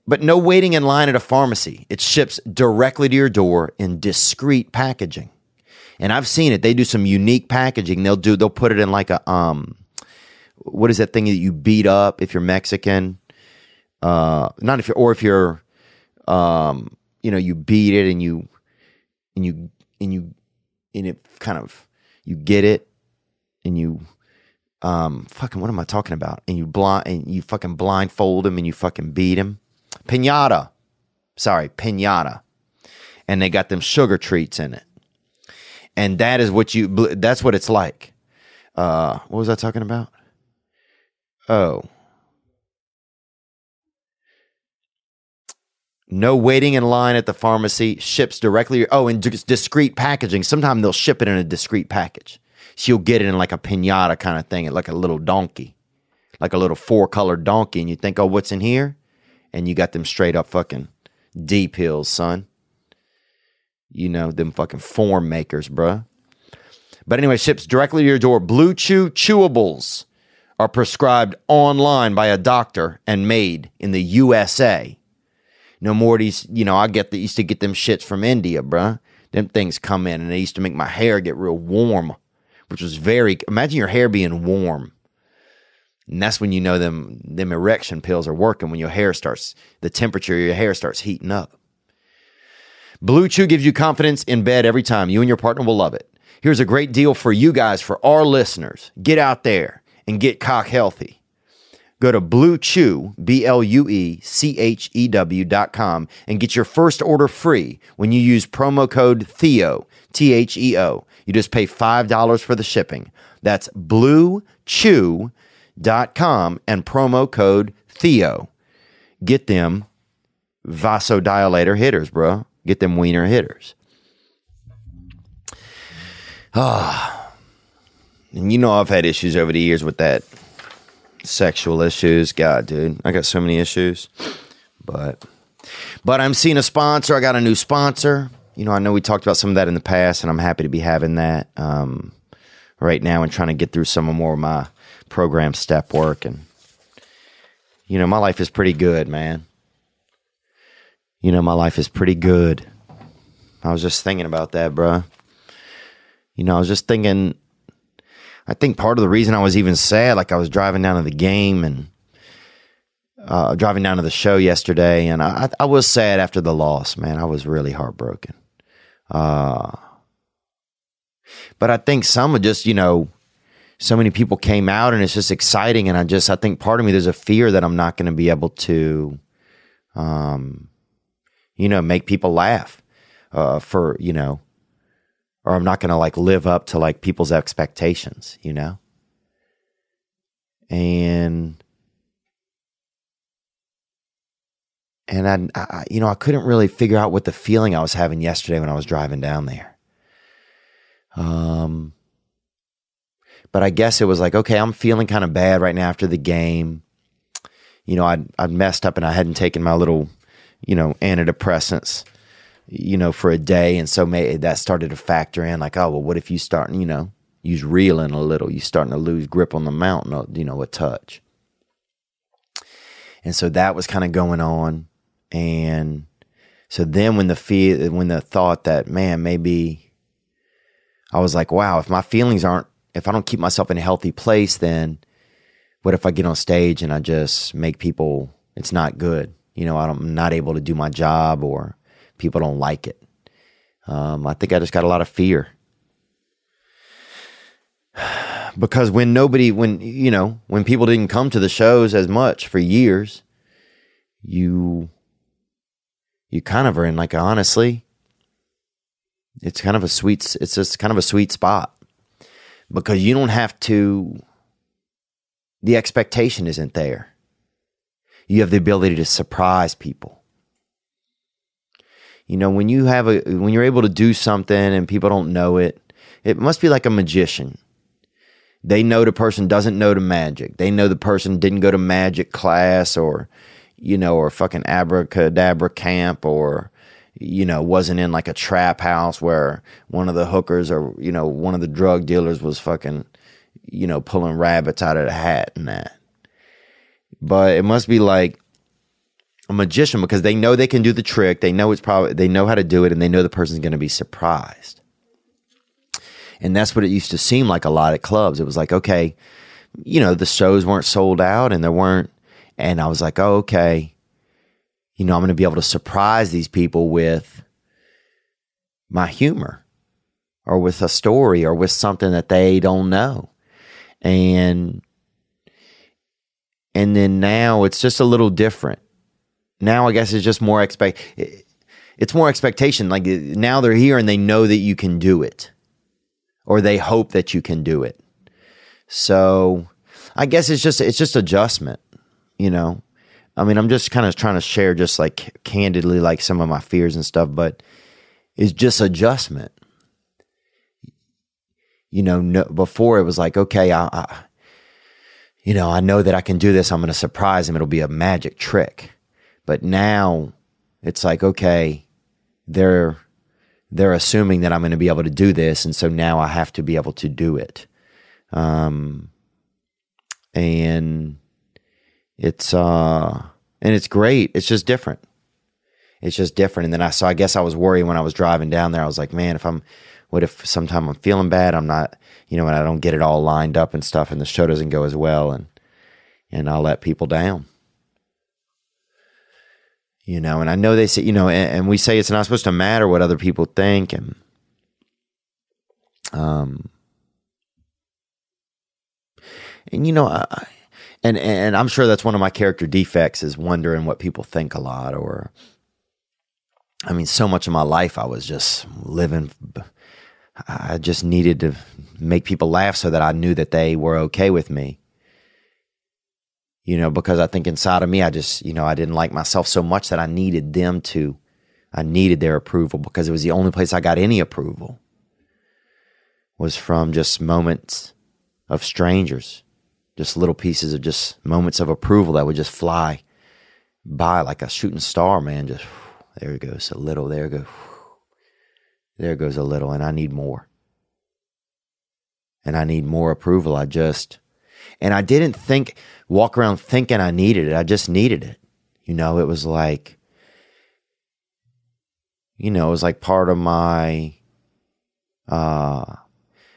but no waiting in line at a pharmacy. It ships directly to your door in discreet packaging. And I've seen it. They do some unique packaging. They'll do they'll put it in like a um what is that thing that you beat up if you're Mexican? Uh not if you're or if you're um you know, you beat it and you and you and you and it kind of you get it and you um fucking what am I talking about? And you blind and you fucking blindfold him and you fucking beat him pinata. Sorry, pinata. And they got them sugar treats in it. And that is what you, that's what it's like. Uh, what was I talking about? Oh. No waiting in line at the pharmacy, ships directly. Oh, and discreet packaging. Sometimes they'll ship it in a discreet package. So you'll get it in like a pinata kind of thing, like a little donkey, like a little four colored donkey. And you think, oh, what's in here? and you got them straight up fucking D pills, son. You know, them fucking form makers, bruh. But anyway, ships directly to your door. Blue Chew chewables are prescribed online by a doctor and made in the USA. No more these, you know, I get the used to get them shits from India, bruh. Them things come in and they used to make my hair get real warm, which was very imagine your hair being warm. And that's when you know them them erection pills are working when your hair starts the temperature of your hair starts heating up. Blue Chew gives you confidence in bed every time. You and your partner will love it. Here's a great deal for you guys, for our listeners. Get out there and get cock healthy. Go to Blue Chew, B L U E C H E W dot com, and get your first order free when you use promo code THEO, T H E O. You just pay $5 for the shipping. That's Chew com and promo code Theo. Get them vasodilator hitters, bro. Get them wiener hitters. Ah. And you know I've had issues over the years with that sexual issues. God, dude, I got so many issues. But but I'm seeing a sponsor. I got a new sponsor. You know, I know we talked about some of that in the past, and I'm happy to be having that um, right now and trying to get through some of more of my program step work and you know my life is pretty good man you know my life is pretty good i was just thinking about that bro you know i was just thinking i think part of the reason i was even sad like i was driving down to the game and uh, driving down to the show yesterday and I, I was sad after the loss man i was really heartbroken uh, but i think some of just you know so many people came out and it's just exciting. And I just, I think part of me, there's a fear that I'm not going to be able to, um, you know, make people laugh, uh, for, you know, or I'm not going to like live up to like people's expectations, you know? And, and I, I, you know, I couldn't really figure out what the feeling I was having yesterday when I was driving down there. Um, but I guess it was like, okay, I'm feeling kind of bad right now after the game. You know, I'd, I'd messed up and I hadn't taken my little, you know, antidepressants, you know, for a day. And so may, that started to factor in like, oh, well, what if you start, you know, use reeling a little? You're starting to lose grip on the mountain, uh, you know, a touch. And so that was kind of going on. And so then when the fear, when the thought that, man, maybe I was like, wow, if my feelings aren't if I don't keep myself in a healthy place, then what if I get on stage and I just make people, it's not good. You know, I'm not able to do my job or people don't like it. Um, I think I just got a lot of fear. *sighs* because when nobody, when, you know, when people didn't come to the shows as much for years, you, you kind of are in like, honestly, it's kind of a sweet, it's just kind of a sweet spot because you don't have to, the expectation isn't there. You have the ability to surprise people. You know, when you have a, when you're able to do something and people don't know it, it must be like a magician. They know the person doesn't know the magic. They know the person didn't go to magic class or, you know, or fucking abracadabra camp or, you know, wasn't in like a trap house where one of the hookers or, you know, one of the drug dealers was fucking, you know, pulling rabbits out of the hat and that. But it must be like a magician because they know they can do the trick. They know it's probably, they know how to do it and they know the person's going to be surprised. And that's what it used to seem like a lot at clubs. It was like, okay, you know, the shows weren't sold out and there weren't, and I was like, oh, okay, you know, I'm going to be able to surprise these people with my humor or with a story or with something that they don't know. And, and then now it's just a little different. Now I guess it's just more expect, it's more expectation. Like now they're here and they know that you can do it or they hope that you can do it. So I guess it's just it's just adjustment, you know. I mean, I'm just kind of trying to share just like candidly like some of my fears and stuff, but it's just adjustment. You know, no, before it was like, okay, I, I, you know, I know that I can do this. I'm going to surprise him. It'll be a magic trick. But now it's like, okay, they're they're assuming that I'm going to be able to do this, and so now I have to be able to do it. Um, and it's uh, and it's great. It's just different. It's just different. And then I so I guess I was worried when I was driving down there. I was like, man, if I'm, what if sometime I'm feeling bad? I'm not, you know, and I don't get it all lined up and stuff, and the show doesn't go as well, and and I'll let people down you know and i know they say you know and, and, we say it's not supposed to matter what other people think and um and you know I, and and i'm sure that's one of my character defects is wondering what people think a lot or i mean so much of my life i was just living i just needed to make people laugh so that i knew that they were okay with me you know, because I think inside of me, I just, you know, I didn't like myself so much that I needed them to, I needed their approval because it was the only place I got any approval was from just moments of strangers, just little pieces of just moments of approval that would just fly by like a shooting star, man. Just there it goes a little, there goes, there goes a little, and I need more. And I need more approval. I just, and I didn't think, walk around thinking I needed it. I just needed it. You know, it was like, you know, it was like part of my, uh,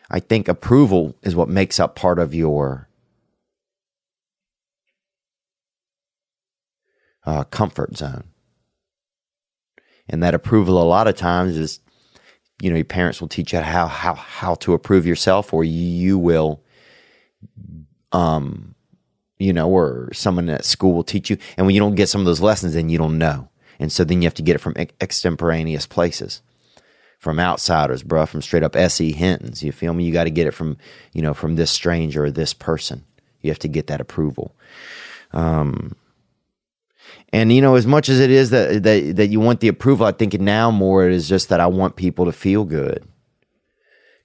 I think approval is what makes up part of your uh, comfort zone. And that approval, a lot of times, is you know, your parents will teach you how how how to approve yourself, or you will um, you know, or someone at school will teach you. And when you don't get some of those lessons, then you don't know. And so then you have to get it from extemporaneous places, from outsiders, bruh, from straight up S.E. Hinton's. You feel me? You got to get it from, you know, from this stranger or this person. You have to get that approval. Um, and you know, as much as it is that, that that you want the approval, I think now more it is just that I want people to feel good.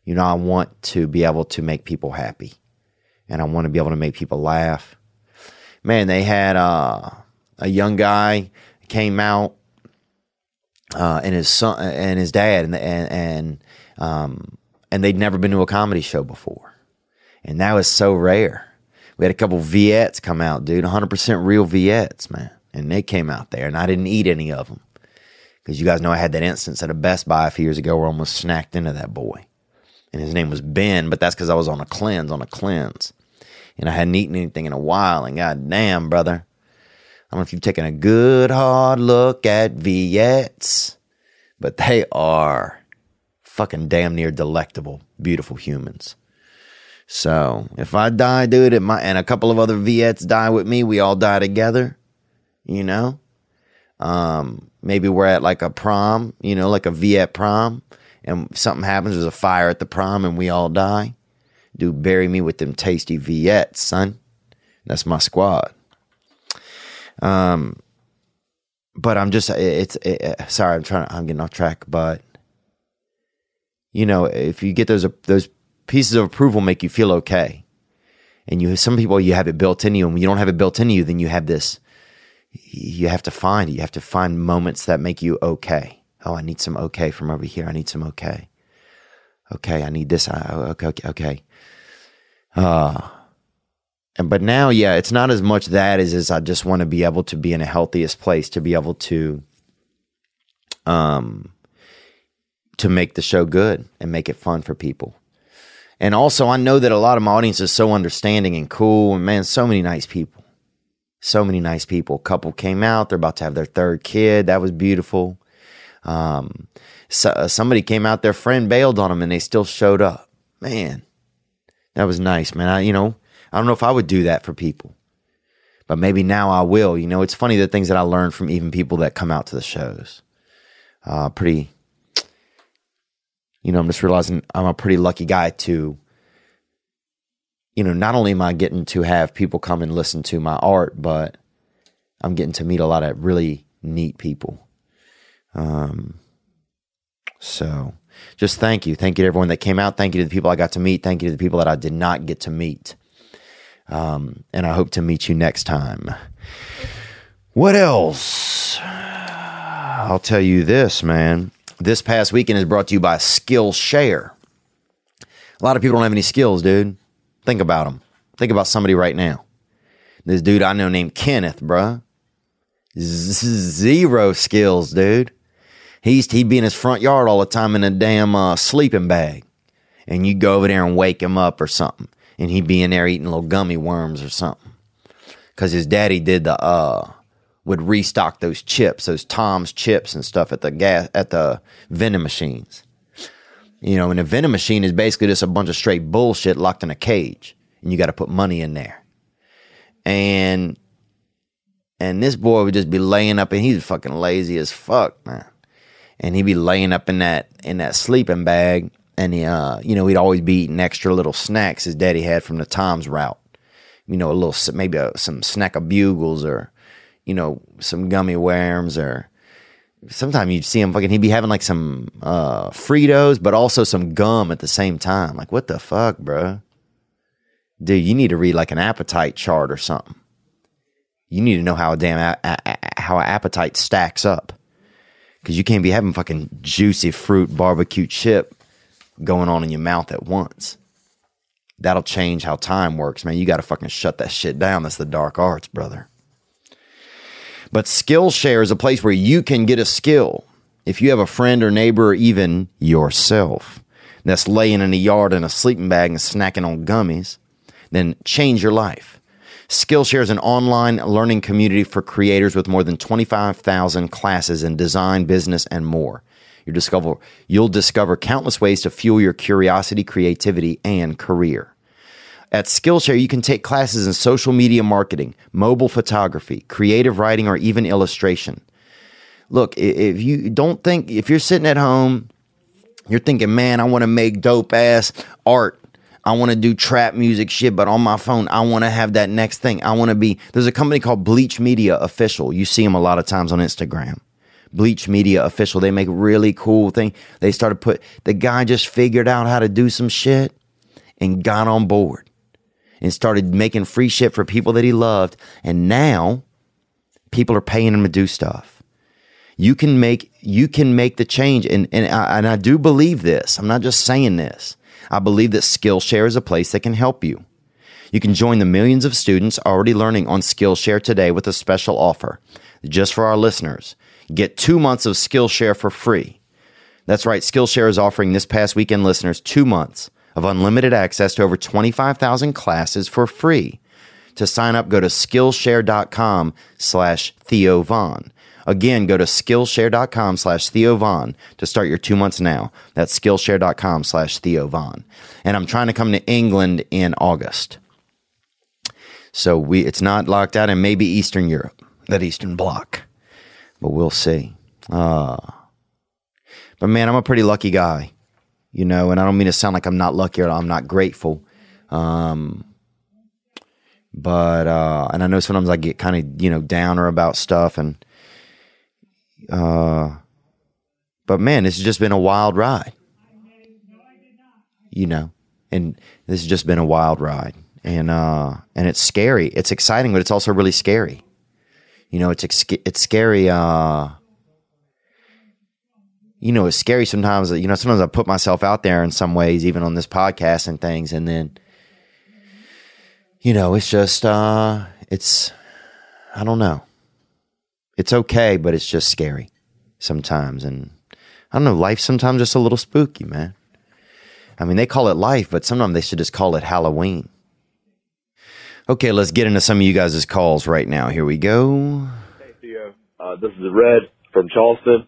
You know, I want to be able to make people happy and I want to be able to make people laugh. Man, they had uh, a young guy came out uh, and his son and his dad and and and, um, and they'd never been to a comedy show before, and that was so rare. We had a couple Viettes come out, dude, 100% real Viettes, man, and they came out there, and I didn't eat any of them because you guys know I had that instance at a Best Buy a few years ago where I almost snacked into that boy and his name was Ben, but that's because I was on a cleanse, on a cleanse. And I hadn't eaten anything in a while, and god damn, brother. I don't know if you've taken a good hard look at Viettes, but they are fucking damn near delectable, beautiful humans. So if I die, dude, it might, and a couple of other Viettes die with me, we all die together, you know? Um, maybe we're at like a prom, you know, like a Viet prom, and something happens, there's a fire at the prom and we all die, dude, bury me with them tasty Viettes, son. That's my squad. Um, but I'm just, it's, it, sorry, I'm trying I'm getting off track, but you know, if you get those, those pieces of approval make you feel okay. And you some people you have it built into you, and when you don't have it built into you, then you have this. You have to find. You have to find moments that make you okay. Oh, I need some okay from over here. I need some okay. Okay, I need this. Okay, okay, okay. Uh, and but now, yeah, it's not as much that as as I just want to be able to be in a healthiest place to be able to, um, to make the show good and make it fun for people. And also, I know that a lot of my audience is so understanding and cool, and man, so many nice people, so many nice people. Couple came out; they're about to have their third kid. That was beautiful. Um, so, uh, somebody came out, their friend bailed on them, and they still showed up. Man, that was nice, man. I, you know, I don't know if I would do that for people, but maybe now I will. You know, it's funny the things that I learned from even people that come out to the shows. Uh, pretty, you know, I'm just realizing I'm a pretty lucky guy to, you know, not only am I getting to have people come and listen to my art, but I'm getting to meet a lot of really neat people. Um, so just thank you. Thank you to everyone that came out. Thank you to the people I got to meet. Thank you to the people that I did not get to meet. Um, and I hope to meet you next time. What else? I'll tell you this, man. This past weekend is brought to you by Skillshare. A lot of people don't have any skills, dude. Think about them. Think about somebody right now. This dude I know named Kenneth, bruh. Zero skills, dude. He used to, he'd be in his front yard all the time in a damn uh, sleeping bag. And you'd go over there and wake him up or something and he'd be in there eating little gummy worms or something. Cause his daddy did the uh would restock those chips, those Tom's chips and stuff at the gas at the vending machines. You know, and a vending machine is basically just a bunch of straight bullshit locked in a cage, and you got to put money in there. And and this boy would just be laying up, and he's fucking lazy as fuck, man. And he'd be laying up in that in that sleeping bag, and he, uh, you know, he'd always be eating extra little snacks his daddy had from the Tom's route. You know, a little maybe a, some snack of bugles or, you know, some gummy worms or. Sometimes you'd see him fucking. He'd be having like some uh, Fritos, but also some gum at the same time. Like, what the fuck, bro? Dude, you need to read like an appetite chart or something. You need to know how a damn a- a- how an appetite stacks up, because you can't be having fucking juicy fruit barbecue chip going on in your mouth at once. That'll change how time works, man. You got to fucking shut that shit down. That's the dark arts, brother. But Skillshare is a place where you can get a skill. If you have a friend or neighbor or even yourself that's laying in a yard in a sleeping bag and snacking on gummies, then change your life. Skillshare is an online learning community for creators with more than 25,000 classes in design, business, and more. You discover, you'll discover countless ways to fuel your curiosity, creativity, and career. At Skillshare, you can take classes in social media marketing, mobile photography, creative writing, or even illustration. Look, if you don't think, if you're sitting at home, you're thinking, man, I want to make dope ass art. I want to do trap music shit, but on my phone, I want to have that next thing. I want to be. There's a company called Bleach Media Official. You see them a lot of times on Instagram. Bleach Media official. They make really cool thing. They started put the guy just figured out how to do some shit and got on board and started making free shit for people that he loved. And now people are paying him to do stuff. You can make you can make the change, and and I, and I do believe this. I'm not just saying this. I believe that Skillshare is a place that can help you. You can join the millions of students already learning on Skillshare today with a special offer just for our listeners. Get two months of Skillshare for free. That's right, Skillshare is offering this past weekend listeners two months of unlimited access to over 25,000 classes for free. To sign up, go to Skillshare.com slash Theo Von. Again, go to Skillshare.com slash Theo Von to start your two months now. That's Skillshare.com slash Theo Von. And I'm trying to come to England in August. So we it's not locked out and maybe Eastern Europe, that Eastern Bloc but we'll see. Uh, but man, I'm a pretty lucky guy, you know, and I don't mean to sound like I'm not lucky or I'm not grateful. Um, but, uh, and I know sometimes I get kind of, you know, downer about stuff and, uh, but man, it's just been a wild ride, you know, and this has just been a wild ride. and uh, and it's scary. It's exciting, but it's also really scary. You know, it's ex- it's scary. Uh, you know, it's scary sometimes. You know, sometimes I put myself out there in some ways, even on this podcast and things, and then, you know, it's just, uh, it's, I don't know. It's okay, but it's just scary sometimes, and I don't know. Life sometimes just a little spooky, man. I mean, they call it life, but sometimes they should just call it Halloween. Okay, let's get into some of you guys' calls right now. Here we go. Hey, Theo. Uh, this is Red from Charleston.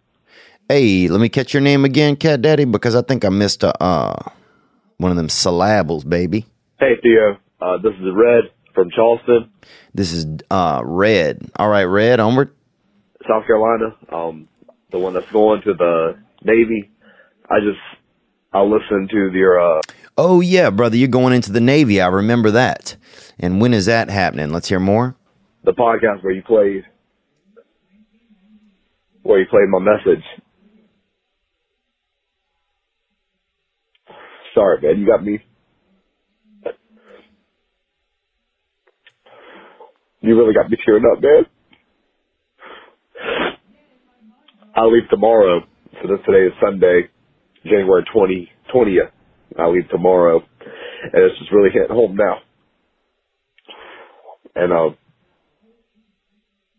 Hey, let me catch your name again, Cat Daddy, because I think I missed a, uh, one of them syllables, baby. Hey, Theo. Uh, this is Red from Charleston, This is uh, Red. All right, Red, onward. South Carolina. Um, the one that's going to the Navy. I just, I listened to your, uh, Oh, yeah, brother, you're going into the Navy. I remember that. And when is that happening? Let's hear more. the podcast where you played, where you played my message. Sorry, man. You got me. You really got me tearing up, man. I leave tomorrow. So this today is Sunday, January 20, 20th. I leave tomorrow. And it's just really hitting home now. And, uh,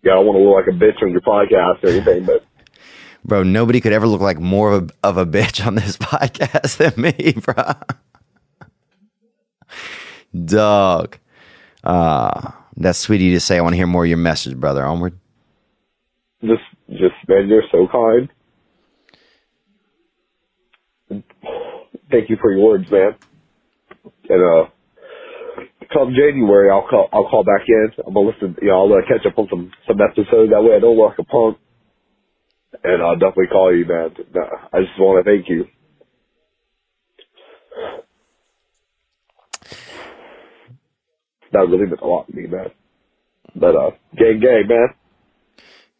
yeah, I don't want to look like a bitch on your podcast or anything, but *laughs* Bro, nobody could ever look like more of a, of a bitch on this *laughs* podcast than me, bro. *laughs* Dog. Uh, that's sweet of you to say. I want to hear more of your message, brother. Onward. just, man, you're so kind. Thank you for your words, man. And, uh, come January, I'll call, I'll call back in. I'm gonna listen, you know, I'll uh, catch up on some, some episodes. That way I don't look a punk. And I'll definitely call you, man. I just want to thank you. That really meant a lot to me, man. But, uh, gang, gang, man.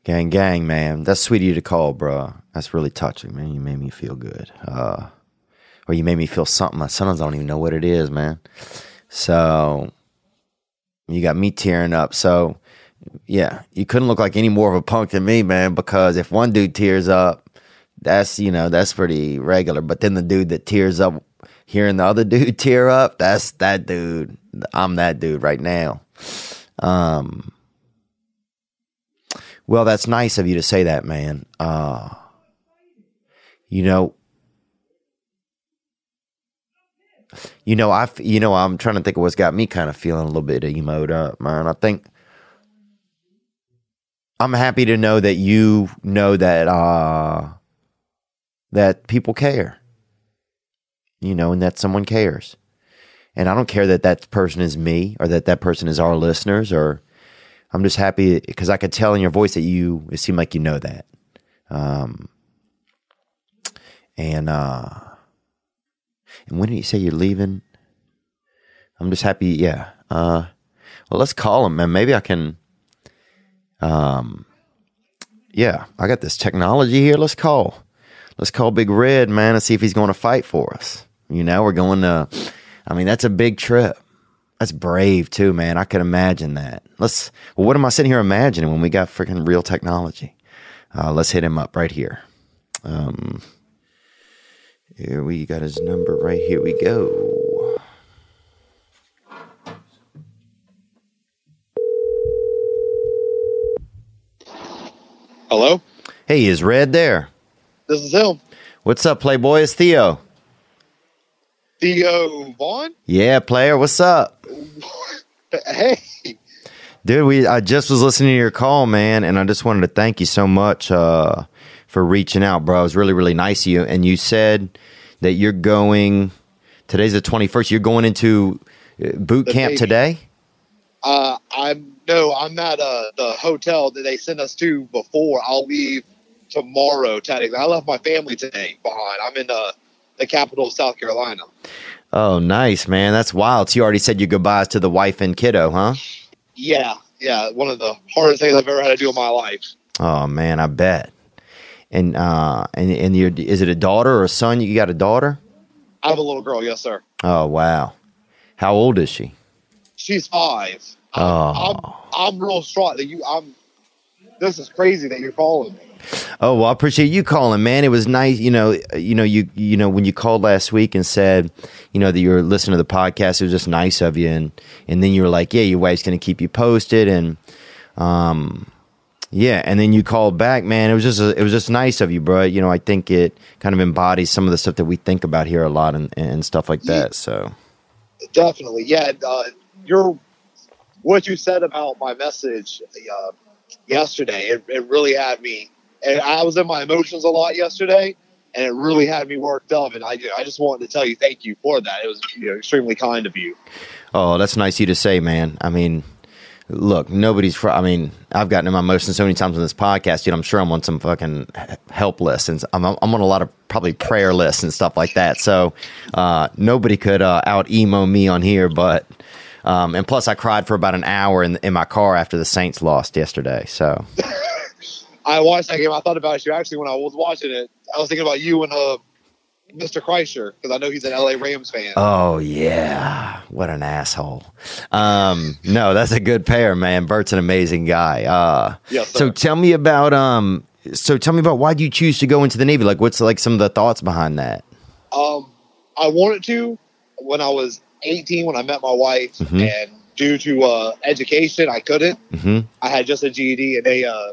Gang, gang, man. That's sweet of you to call, bro. That's really touching, man. You made me feel good. Uh, or you made me feel something. I sometimes I don't even know what it is, man. So you got me tearing up. So yeah, you couldn't look like any more of a punk than me, man. Because if one dude tears up, that's you know that's pretty regular. But then the dude that tears up, hearing the other *laughs* dude tear up, that's that dude. I'm that dude right now. Um. Well, that's nice of you to say that, man. Uh, you know, you know, I, you know, I'm trying to think of what's got me kind of feeling a little bit emoed up, man. I think I'm happy to know that you know that, uh, that people care, you know, and that someone cares. And I don't care that that person is me or that that person is our listeners or I'm just happy because I could tell in your voice that you, it seemed like you know that. Um, and, uh, and when did you say you're leaving? I'm just happy. Yeah. Uh, well, let's call him, man. Maybe I can. Um, yeah, I got this technology here. Let's call. Let's call Big Red, man, and see if he's going to fight for us. You know, we're going to. I mean, that's a big trip. That's brave too, man. I could imagine that. Let's. Well, what am I sitting here imagining when we got freaking real technology? Uh, let's hit him up right here. Um, here we got his number right here. We go. Hello, Hey, is Red there? this is him, What's up, Playboy? It's Theo. Theo Von. Yeah, player. What's up, Hey, dude? We I just was listening to your call, man, and I just wanted to thank you so much uh, for reaching out, bro. It was really, really nice of you. And you said that you're going. Today's the 21st. You're going into uh, boot The camp today. uh, I'm no, I'm at uh, the hotel that they sent us to before. I'll leave tomorrow. Technically, I left my family today behind. I'm in uh, the capital of South Carolina. Oh, nice, man. That's wild. So you already said your goodbyes to the wife and kiddo, huh? Yeah, yeah, one of the hardest things I've ever had to do in my life. Oh man, I bet. And uh, and and your is it a daughter or a son? You got a daughter? I have a little girl, yes, sir. Oh wow. How old is she? She's five. I'm, Oh. I'm, I'm real strong that you. I'm. This is crazy that you're calling me. Oh well, I appreciate you calling, man. It was nice, you know. You know, you you know when you called last week and said, you know, that you were listening to the podcast. It was just nice of you, and and then you were like, yeah, your wife's going to keep you posted, and um, yeah, and then you called back, man. It was just a, it was just nice of you, bro. You know, I think it kind of embodies some of the stuff that we think about here a lot and and stuff like that. So Definitely, yeah. Uh, you're what you said about my message uh, yesterday. It, it really had me, and I was in my emotions a lot yesterday, and it really had me worked up. And I, I just wanted to tell you thank you for that. It was you know, extremely kind of you. Oh, that's nice of you to say, man. I mean, look, nobody's. Fr- I mean, I've gotten in my emotions so many times on this podcast. Know, I'm sure I'm on some fucking help lists, and I'm, I'm on a lot of probably prayer lists and stuff like that. So uh, nobody could uh, out emo me on here, but. Um, and plus, I cried for about an hour in, in my car after the Saints lost yesterday. So, *laughs* I watched that game. I thought about you actually when I was watching it. I was thinking about you and uh, Mr. Kreischer because I know he's an LA Rams fan. oh yeah, what an asshole. Um, no, that's a good pair, man. Bert's an amazing guy. Uh, Yes, So tell me about um. So tell me about why do you choose to go into the Navy? Like, what's like some of the thoughts behind that? Um, I wanted to when I was 18 when I met my wife, Mhm. and due to uh, education, I couldn't. hmm I had just a GED, and they uh,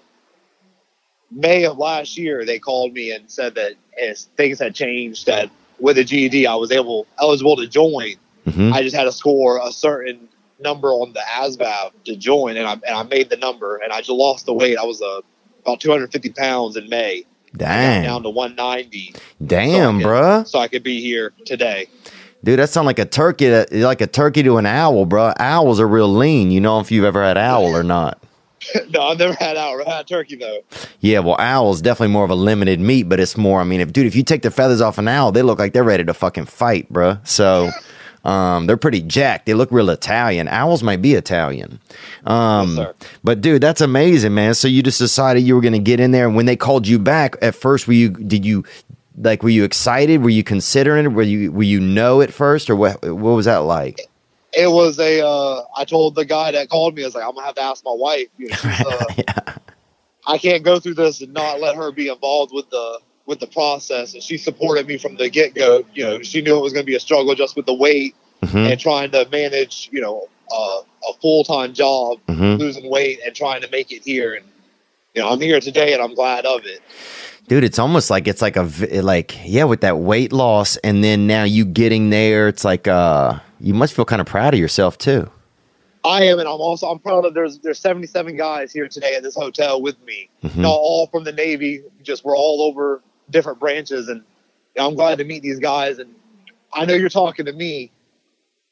May of last year they called me and said that as things had changed, that with a GED I was able eligible to join. hmm I just had to score a certain number on the ASVAB to join, and I and I made the number, and I just lost the weight. I was uh, about 250 pounds in May. Got down to 190, damn, So, bruh. so I could be here today. Dude, that sounds like a turkey, to, like a turkey to an owl, bro. Owls are real lean. You know if you've ever had owl or not. *laughs* no, I've never had out. I had turkey though. Yeah, well, owl's definitely more of a limited meat, but it's more. I mean, if dude, if you take the feathers off an owl, they look like they're ready to fucking fight, bro. So, *laughs* um, they're pretty jacked. They look real Italian. Owls might be Italian. Um, Yes, but dude, that's amazing, man. So you just decided you were going to get in there, and when they called you back, at first, were you? Did you? Like, were you excited? Were you considering it? Were you? Were you know at first, or what? What was that like? It was a. Uh, I told the guy that called me. I was like, I'm gonna have to ask my wife. You know, *laughs* uh, yeah. I can't go through this and not let her be involved with the with the process. And she supported me from the get go. You know, she knew it was to be a struggle just with the weight Mhm, and trying to manage. You know, uh, a full time job, mhm. losing weight, and trying to make it here. And you know, I'm here today, and I'm glad of it. Dude it's almost like it's like a like yeah with that weight loss and then now you getting there it's like uh you must feel kind of proud of yourself too I am, and I'm also I'm proud of. There's there's 77 guys here today at this hotel with me. Mhm. Not all from the Navy. Just we're all over different branches, and I'm glad to meet these guys. And I know you're talking to me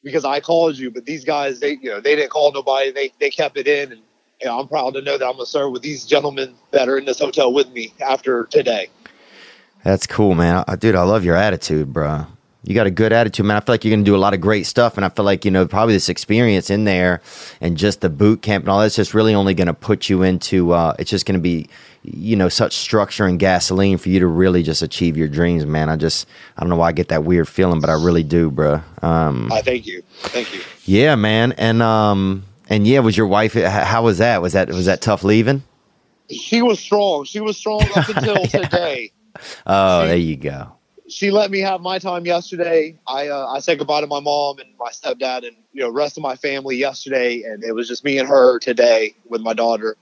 because I called you, but these guys, they you know they didn't call nobody. They they kept it in, and you know, I'm proud to know that I'm gonna serve with these gentlemen that are in this hotel with me after today. that's cool man. I, dude i love your attitude bro you got a good attitude man. I feel like you're gonna do a lot of great stuff and i feel like you know probably this experience in there and just the boot camp and all that's just really only gonna put you into uh it's just gonna be you know such structure and gasoline for you to really just achieve your dreams man. I just i don't know why i get that weird feeling but i really do bro um I thank you, thank you. Yeah, man, and um, and yeah, was your wife? How was that? Was that was that tough leaving? She was strong. She was strong up *laughs* until today. Oh, See- there you go. she let me have my time yesterday. I uh, I said goodbye to my mom and my stepdad and you know rest of my family yesterday, and it was just me and her today with my daughter.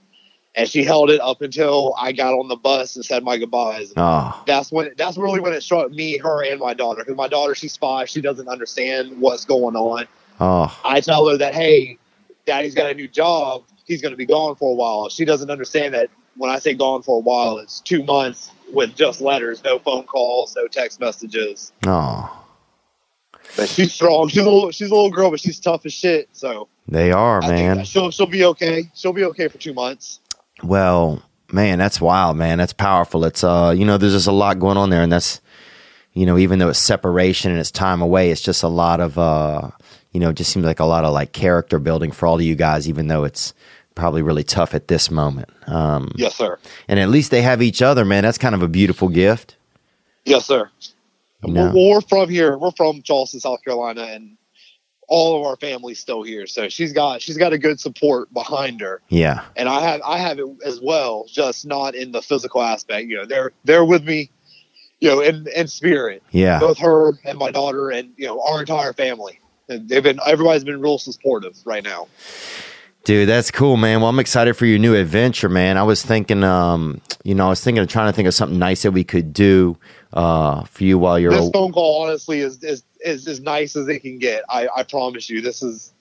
And she held it up until I got on the bus and said my goodbyes. Oh, That's when that's really when it struck me, her, and my daughter. Because my daughter, she's five, she doesn't understand what's going on. oh, I tell her that hey, daddy's got a new job. He's going to be gone for a while. She doesn't understand that when I say gone for a while, it's two months with just letters, no phone calls, no text messages. oh. But she's strong. She's a little, she's a little girl, but she's tough as shit. So They are, I man. she'll she'll be okay. She'll be okay for two months. Well, man, that's wild, man. That's powerful. It's uh, you know, there's just a lot going on there, and that's, you know, even though it's separation and it's time away, it's just a lot of uh, you know, it just seems like a lot of like character building for all of you guys, even though it's probably really tough at this moment. Um, Yes, sir. and at least they have each other, man. That's kind of a beautiful gift. Yes, sir. You know? We're, we're from here. We're from Charleston, South Carolina, and all of our family's still here, so she's got she's got a good support behind her, Yeah. and I have I have it as well, just not in the physical aspect. You know, they're they're with me, you know, in in spirit, Yeah. both her and my daughter, and you know our entire family. And they've been everybody's been real supportive right now. Dude, that's cool, man. Well, I'm excited for your new adventure, man. I was thinking, um, you know, I was thinking of trying to think of something nice that we could do uh, for you while you're. this phone call honestly is is is as nice as it can get. I I promise you, this is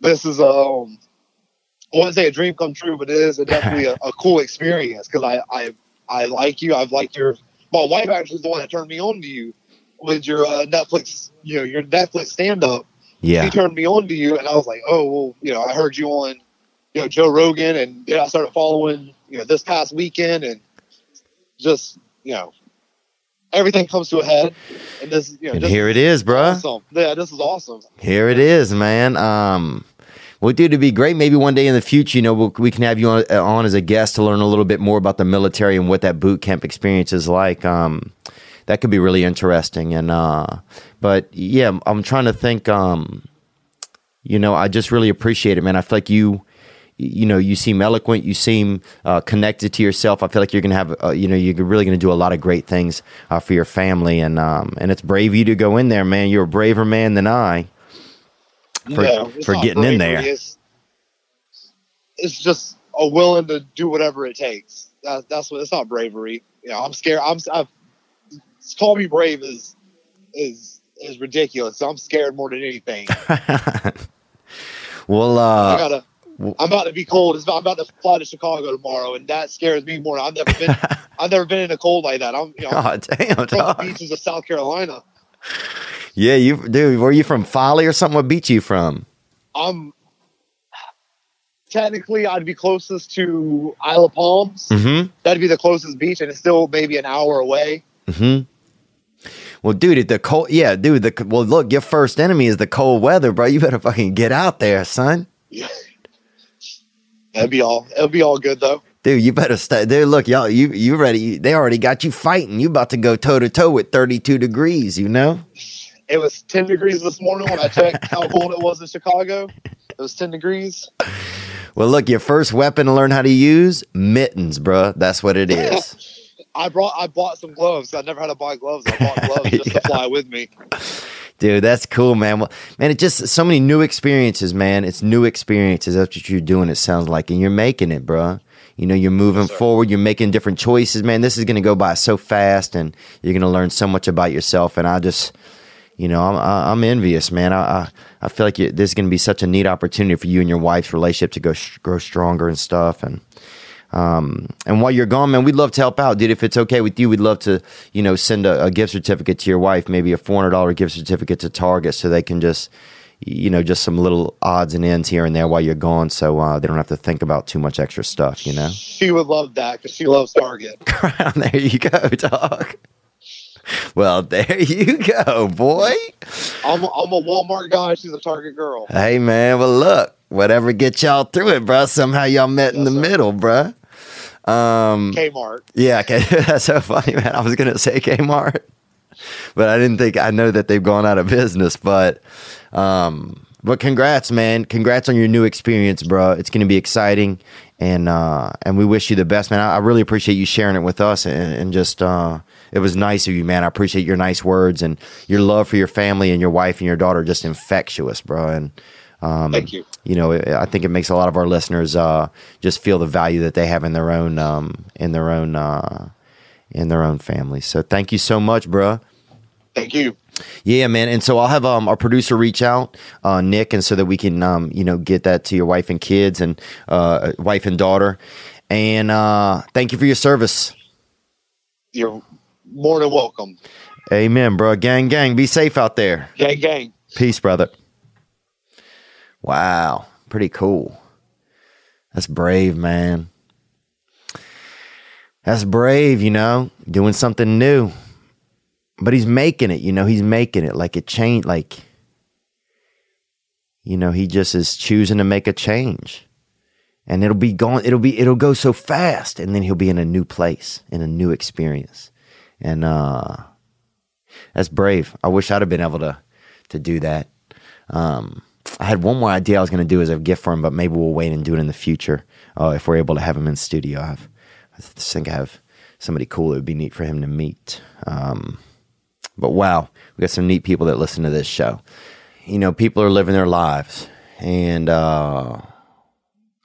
this is um I wouldn't say a dream come true, but it is a, definitely *laughs* a, a cool experience because I I I like you. I've liked your my wife actually is the one that turned me on to you with your uh, Netflix you know your Netflix stand up. yeah. He turned me on to you, and I was like, oh well, you know, I heard you on you know Joe Rogan, and then I started following you know this past weekend, and just you know everything comes to a head, and this you know And this here it is, bro. awesome. Yeah, this is awesome. Here it is, man. Um, well, dude, it'd be great. Maybe one day in the future, you know, we'll, we can have you on, uh, on as a guest to learn a little bit more about the military and what that boot camp experience is like. Um, that could be really interesting. And uh, but yeah, I'm- trying to think. Um, you know, I just really appreciate it, man. I feel like you. You know, you seem eloquent. You seem uh, connected to yourself. I feel like you're gonna have, uh, you know, you're really gonna do a lot of great things uh, for your family, and um, and it's brave of you to go in there, man. You're a braver man than I. For- Yeah, for getting in there. It's, it's just a willing to do whatever it takes. That, that's what it's not bravery. You know, I'm scared. I'm. I've, call me brave is is is ridiculous. I'm scared more than anything. *laughs* well, I uh, gotta. I'm about to be cold. It's about, I'm about to fly to Chicago tomorrow, and that scares me more. I've never been. *laughs* I've never been in a cold like that. I'm. You know, damn, from the beaches of South Carolina. Yeah, you, dude. Were you from Folly or something? What beach you from? I'm. Technically, I'd be closest to Isle of Palms. Mm-hmm. That'd be the closest beach, and it's still maybe an hour away. Mm-hmm. Well, dude, the cold. Yeah, dude. The well, look, your first enemy is the cold weather, bro. You better fucking get out there, son. Yeah. *laughs* That'd be all. It'll be all good though. Dude, you better stay. Dude, look, y'all, you you ready? They already got you fighting. You about to go toe to toe with thirty two degrees. You know. It was 10 degrees this morning when I checked how *laughs* cold it was in Chicago. It was 10 degrees. Well, look, your first weapon to learn how to use mittens, bro. That's what it is. *laughs* I brought. I bought some gloves. I never had to buy gloves. I bought gloves just *laughs* Yeah. to fly with me. Dude, that's cool, man. Well, man, it just so many new experiences, man. It's new experiences. That's what you're doing. It sounds like, and you're making it, bro. You know, you're moving Yes, forward. You're making different choices, man. This is going to go by so fast, and you're going to learn so much about yourself. And I just, you know, I'm I'm envious, man. I I, I feel like you, this is going to be such a neat opportunity for you and your wife's relationship to go sh- grow stronger and stuff. And um, and while you're gone, man, we'd love to help out, dude. If it's okay with you, we'd love to, you know, send a, a gift certificate to your wife, maybe a four hundred dollar gift certificate to Target, so they can just, you know, just some little odds and ends here and there while you're gone, so uh, they don't have to think about too much extra stuff, you know. She would love that because she loves Target. *laughs* there you go, dog. Well, there you go, boy. I'm a, I'm a Walmart guy. She's a Target girl. Hey, man. Well, look, whatever gets y'all through it, bro. Somehow y'all met in the sir. middle, bro. Um, Kmart. Yeah, okay. *laughs* That's so funny, man. I was gonna say Kmart, *laughs* but I didn't think I know that they've gone out of business. But, um, but congrats, man. Congrats on your new experience, bro. It's gonna be exciting, and uh, and we wish you the best, man. I, I really appreciate you sharing it with us, and, and just uh, it was nice of you, man. I appreciate your nice words and your love for your family and your wife and your daughter. Just infectious, bro. And um, Thank you. you know, I think it makes a lot of our listeners uh, just feel the value that they have in their own um, in their own uh, in their own families. So thank you so much, bruh. Thank you. Yeah, man. And so I'll have um, our producer reach out, uh, Nick, and so that we can um, you know get that to your wife and kids and uh, wife and daughter. And uh, thank you for your service. You're more than welcome. Amen, bro. Gang, gang. Be safe out there. Gang, gang. Peace, brother. Wow, pretty cool. That's brave, man. That's brave, you know, doing something new. But he's making it, you know, he's making it like it changed like you know, he just is choosing to make a change. And it'll be gone it'll be it'll go so fast and then he'll be in a new place, in a new experience. And uh that's brave. I wish I'd have been able to to do that. Um, I had one more idea I was going to do as a gift for him, but maybe we'll wait and do it in the future uh, if we're able to have him in studio. I, have, I think I have somebody cool that would be neat for him to meet. Um, but wow, we got some neat people that listen to this show. You know, people are living their lives, and uh,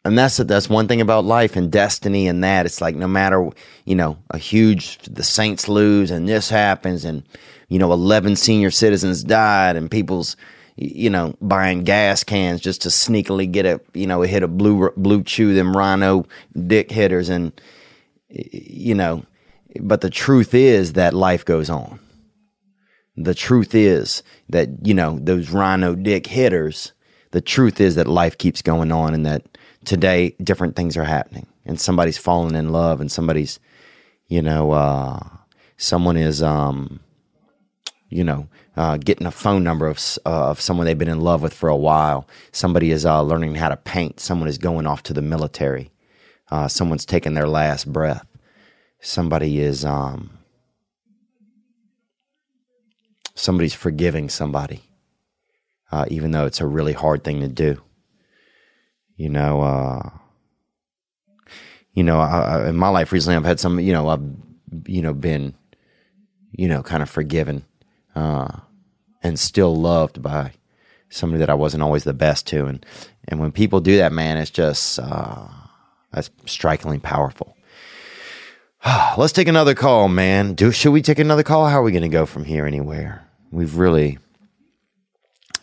and that's that's one thing about life and destiny and that it's like no matter you know a huge the Saints lose and this happens and you know 11 senior citizens died and people's you know buying gas cans just to sneakily get a you know hit a blue BlueChew them rhino dick hitters and you know but the truth is that life goes on. The truth is that you know those rhino dick hitters the truth is that life keeps going on and that today different things are happening and somebody's fallen in love and somebody's you know uh, someone is um, you know uh, getting a phone number of, uh, of someone they've been in love with for a while. Somebody is uh, learning how to paint. Someone is going off to the military. Uh, someone's taking their last breath. Somebody is um, somebody's forgiving somebody uh, even though it's a really hard thing to do. You know, uh, you know, I, I, in my life recently, I've had some, you know, I've, you know, been, you know, kind of forgiven, uh, and still loved by somebody that I wasn't always the best to. And, and when people do that, man, it's just, uh, that's strikingly powerful. *sighs* Let's take another call, man. Do, should we take another call? How are we going to go from here anywhere? We've really,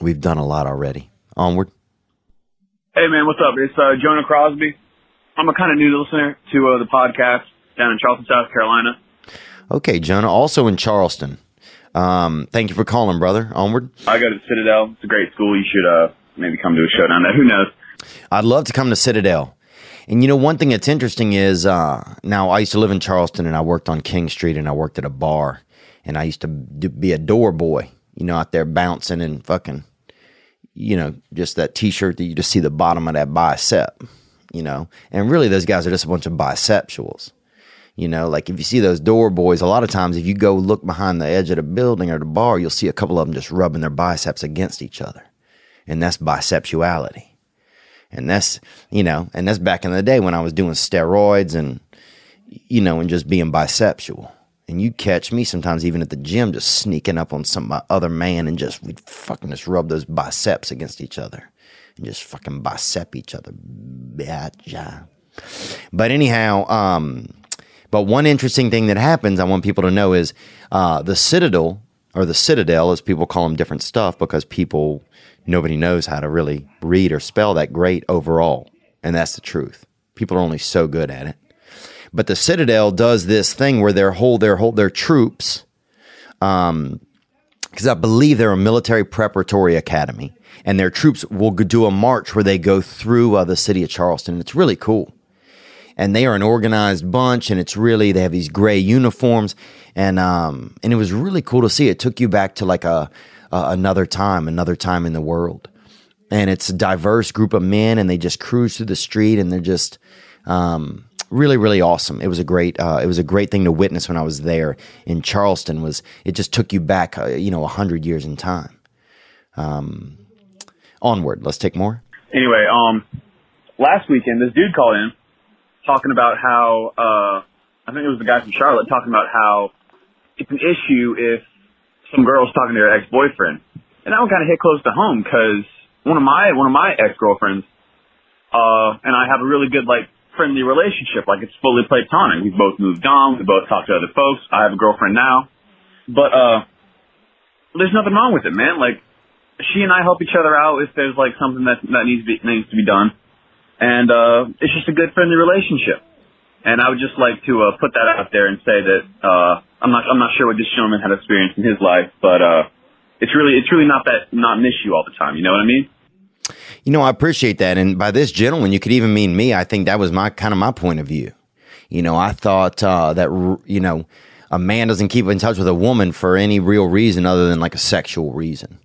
we've done a lot already. Onward. Hey man, what's up? It's uh, Jonah Crosby. I'm a kind of new listener to uh, the podcast down in Charleston, South Carolina. Okay, Jonah, also in Charleston. Um, thank you for calling, brother. Onward. I go to Citadel. It's a great school. You should uh, maybe come to a show down there. Who knows? I'd love to come to Citadel. And you know, one thing that's interesting is uh, now I used to live in Charleston and I worked on King Street and I worked at a bar and I used to be a door boy, you know, out there bouncing and fucking you know, just that t-shirt that you just see the bottom of that bicep, you know, and really those guys are just a bunch of bisexuals. You know, like if you see those door boys, a lot of times if you go look behind the edge of the building or the bar, you'll see a couple of them just rubbing their biceps against each other. And that's bisexuality. And that's, you know, and that's back in the day when I was doing steroids and, you know, and just being bisexual. And you'd catch me sometimes even at the gym just sneaking up on some other man and just we'd fucking just rub those biceps against each other and just fucking bicep each other. But anyhow, um, but one interesting thing that happens I want people to know is uh, the Citadel or the Citadel, as people call them different stuff because people nobody knows how to really read or spell that great overall, and that's the truth. People are only so good at it. But the Citadel does this thing where they hold their whole, their troops, um, because I believe they're a military preparatory academy, and their troops will do a march where they go through uh, the city of Charleston. It's really cool, and they are an organized bunch, and it's really they have these gray uniforms, and um, and it was really cool to see. It took you back to like a, a another time, another time in the world, and it's a diverse group of men, and they just cruise through the street, and they're just um, really really awesome. It was a great uh, it was a great thing to witness when i was there in charleston was it just took you back uh, you know a hundred years in time. Um, onward. Let's take more. Anyway um last weekend this dude called in talking about how uh i think it was the guy from charlotte talking about how it's an issue if some girl's talking to her ex-boyfriend and that one kind of hit close to home because one of my one of my ex-girlfriends uh and i have a really good like friendly relationship. Like it's fully platonic. We've both moved on. We both talk to other folks. I have a girlfriend now, but uh, there's nothing wrong with it, man. Like she and I help each other out if there's like something that that needs to be needs to be done, and uh, it's just a good friendly relationship. And I would just like to uh, put that out there and say that uh, I'm not I'm not sure what this gentleman had experienced in his life, but uh, it's really it's really not that not an issue all the time. You know what I mean? You know, I appreciate that. And by this gentleman, you could even mean me. I think that was my kind of my point of view. You know, I thought uh, that, you know, a man doesn't keep in touch with a woman for any real reason other than like a sexual reason.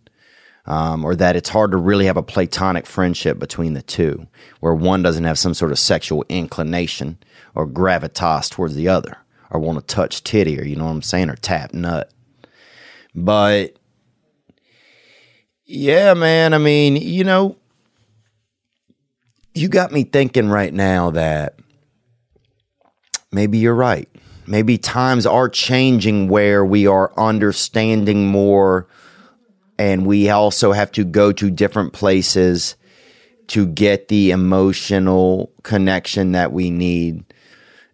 Um, or that it's hard to really have a platonic friendship between the two, where one doesn't have some sort of sexual inclination or gravitas towards the other, or want to touch titty, or you know what I'm saying, or tap nut. But Yeah, man. I mean, you know, you got me thinking right now that maybe you're right. Maybe times are changing where we are understanding more and we also have to go to different places to get the emotional connection that we need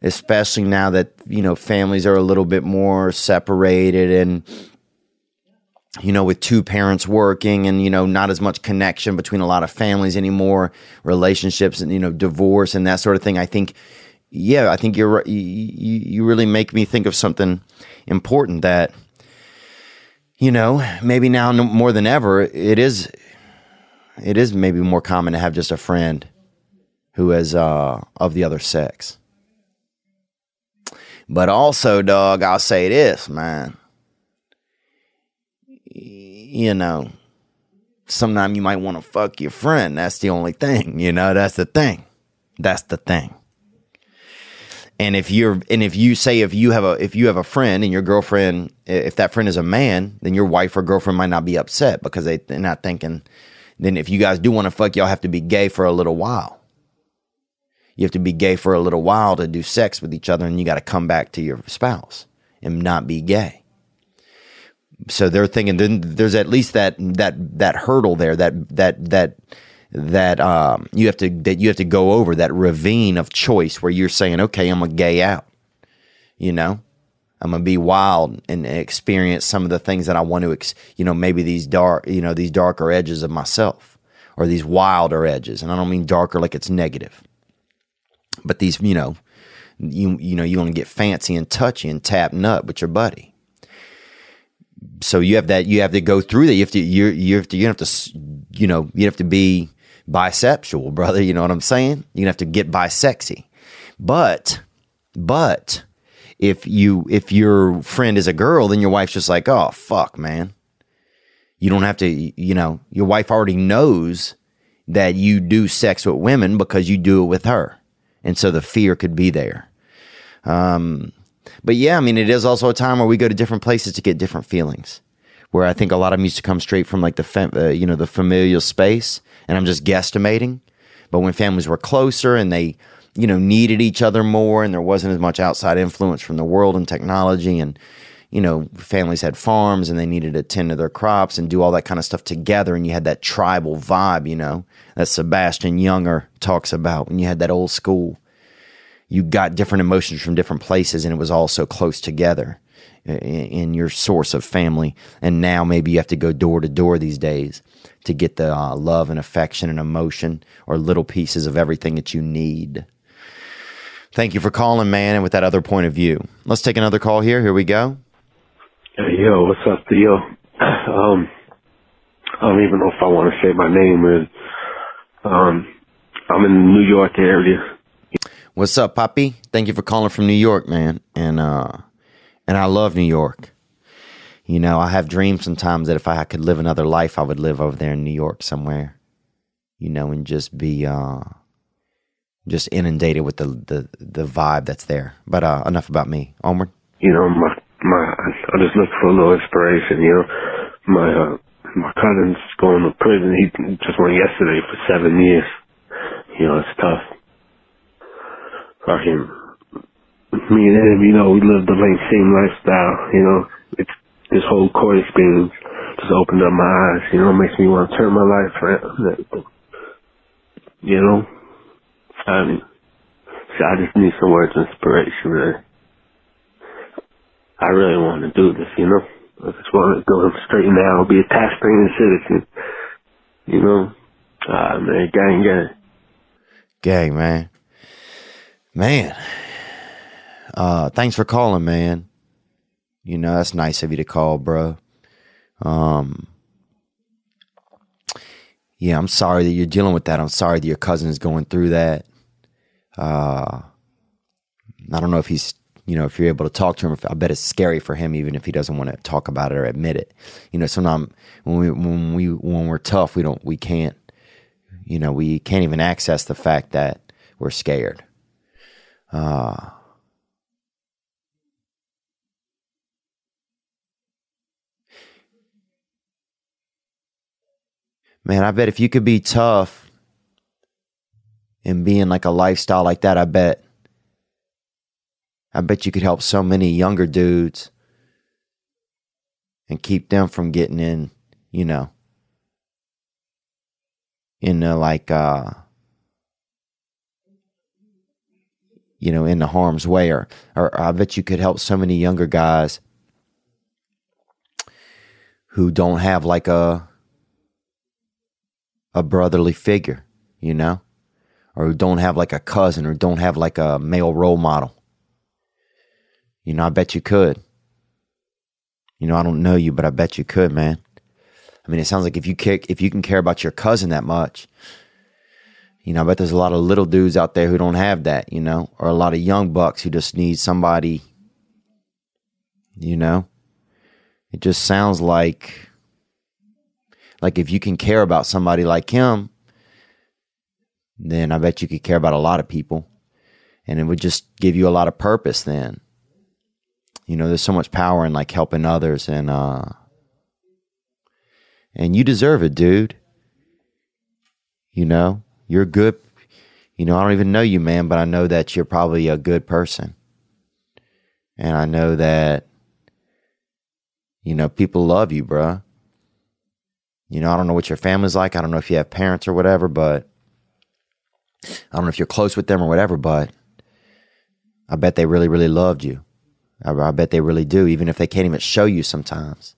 especially now that you know families are a little bit more separated and you know with two parents working and you know not as much connection between a lot of families anymore relationships and you know divorce and that sort of thing. I think yeah i think you're you, you really make me think of something important that you know maybe now more than ever it is it is maybe more common to have just a friend who is uh, of the other sex but also, dog, I'll say this, man. You know, sometimes you might want to fuck your friend. That's the only thing, you know, that's the thing. That's the thing. And if you're and if you say if you have a if you have a friend and your girlfriend if that friend is a man, then your wife or girlfriend might not be upset because they, they're not thinking then if you guys do want to fuck, y'all have to be gay for a little while. You have to be gay for a little while to do sex with each other and you got to come back to your spouse and not be gay. So they're thinking then there's at least that that that hurdle there that that that that um, you have to that you have to go over that ravine of choice where you're saying okay i'm a gay out you know i'm gonna be wild and experience some of the things that i want to ex- you know maybe these dark you know these darker edges of myself or these wilder edges and i don't mean darker like it's negative but these, you know, you you know, you want to get fancy and touchy and tap nut with your buddy. So you have that. You have to go through that. You have to. You you have to. You have to. You know. You have to be bisexual, brother. You know what I'm saying? You're gonna have to get bisexy. But, but if you if your friend is a girl, then your wife's just like, oh fuck, man. You don't have to. You know, your wife already knows that you do sex with women because you do it with her and so the fear could be there. Um, but yeah, I mean, it is also a time where we go to different places to get different feelings. Where I think a lot of them used to come straight from like the fam- uh, you know the familial space, and I'm just guesstimating. But when families were closer and they you know needed each other more, and there wasn't as much outside influence from the world and technology, and you know families had farms and they needed to tend to their crops and do all that kind of stuff together, and you had that tribal vibe, you know that Sebastian Junger talks about when you had that old school. You got different emotions from different places, and it was all so close together in, your source of family. And now maybe you have to go door to door these days to get the uh, love and affection and emotion or little pieces of everything that you need. Thank you for calling, man, and with that other point of view. Let's take another call here. Here we go. Hey, yo, what's up, Theo? *clears throat* Um, I don't even know if I want to say my name. Or um, I'm in the New York area. What's up, Poppy? Thank you for calling from New York, man. And uh, and I love New York. You know, I have dreams sometimes that if I could live another life, I would live over there in New York somewhere. You know, and just be uh, just inundated with the the the vibe that's there. But uh, enough about me. Onward. You know, my my I just look for a little inspiration. You know, my uh, my cousin's going to prison. He just went yesterday for seven years. You know, it's tough. Fucking, me and him, you know, we lived the same lifestyle. You know, it's this whole court experience just opened up my eyes. You know, makes me want to turn my life around. You know, I mean, see, I just need some words of inspiration. Really. I really want to do this. You know. I just want to go straight now, be a tax-paying citizen. You know, uh, man, gang, gang. Gang, man. Man. Uh, thanks for calling, man. You know, that's nice of you to call, bro. Um, yeah, I'm sorry that you're dealing with that. I'm sorry that your cousin is going through that. Uh, I don't know if he's you know, if you're able to talk to him, I bet it's scary for him, even if he doesn't want to talk about it or admit it. You know, sometimes when we when we when we're tough, we don't we can't, you know, we can't even access the fact that we're scared. Uh, man, I bet if you could be tough and be in like a lifestyle like that, I bet, I bet you could help so many younger dudes and keep them from getting in, you know, in the like, uh, you know, in the harm's way, or, or I bet you could help so many younger guys who don't have like a a brotherly figure, you know, or who don't have like a cousin, or don't have like a male role model. You know, I bet you could. You know, I don't know you, but I bet you could, man. I mean, it sounds like if you kick, if you can care about your cousin that much, you know, I bet there's a lot of little dudes out there who don't have that, you know, or a lot of young bucks who just need somebody, you know. It just sounds like like if you can care about somebody like him, then I bet you could care about a lot of people. And it would just give you a lot of purpose then. You know, there's so much power in like helping others and uh and you deserve it, dude. You know? You're good. You know, I don't even know you, man, but I know that you're probably a good person. And I know that, you know, people love you, bruh. You know, I don't know what your family's like. I don't know if you have parents or whatever, but I don't know if you're close with them or whatever, but I bet they really, really loved you. I, I bet they really do, even if they can't even show you sometimes.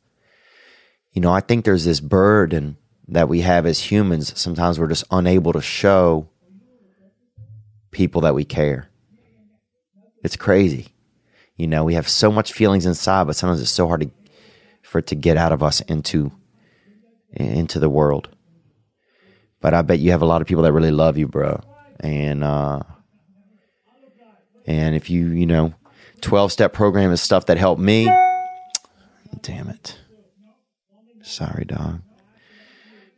You know, I think there's this burden that we have as humans, sometimes we're just unable to show people that we care. It's crazy. You know, we have so much feelings inside, but sometimes it's so hard to, for it to get out of us into into the world. But I bet you have a lot of people that really love you, bro. And uh and if you, you know, 12 step program is stuff that helped me. Damn it. Sorry, dog.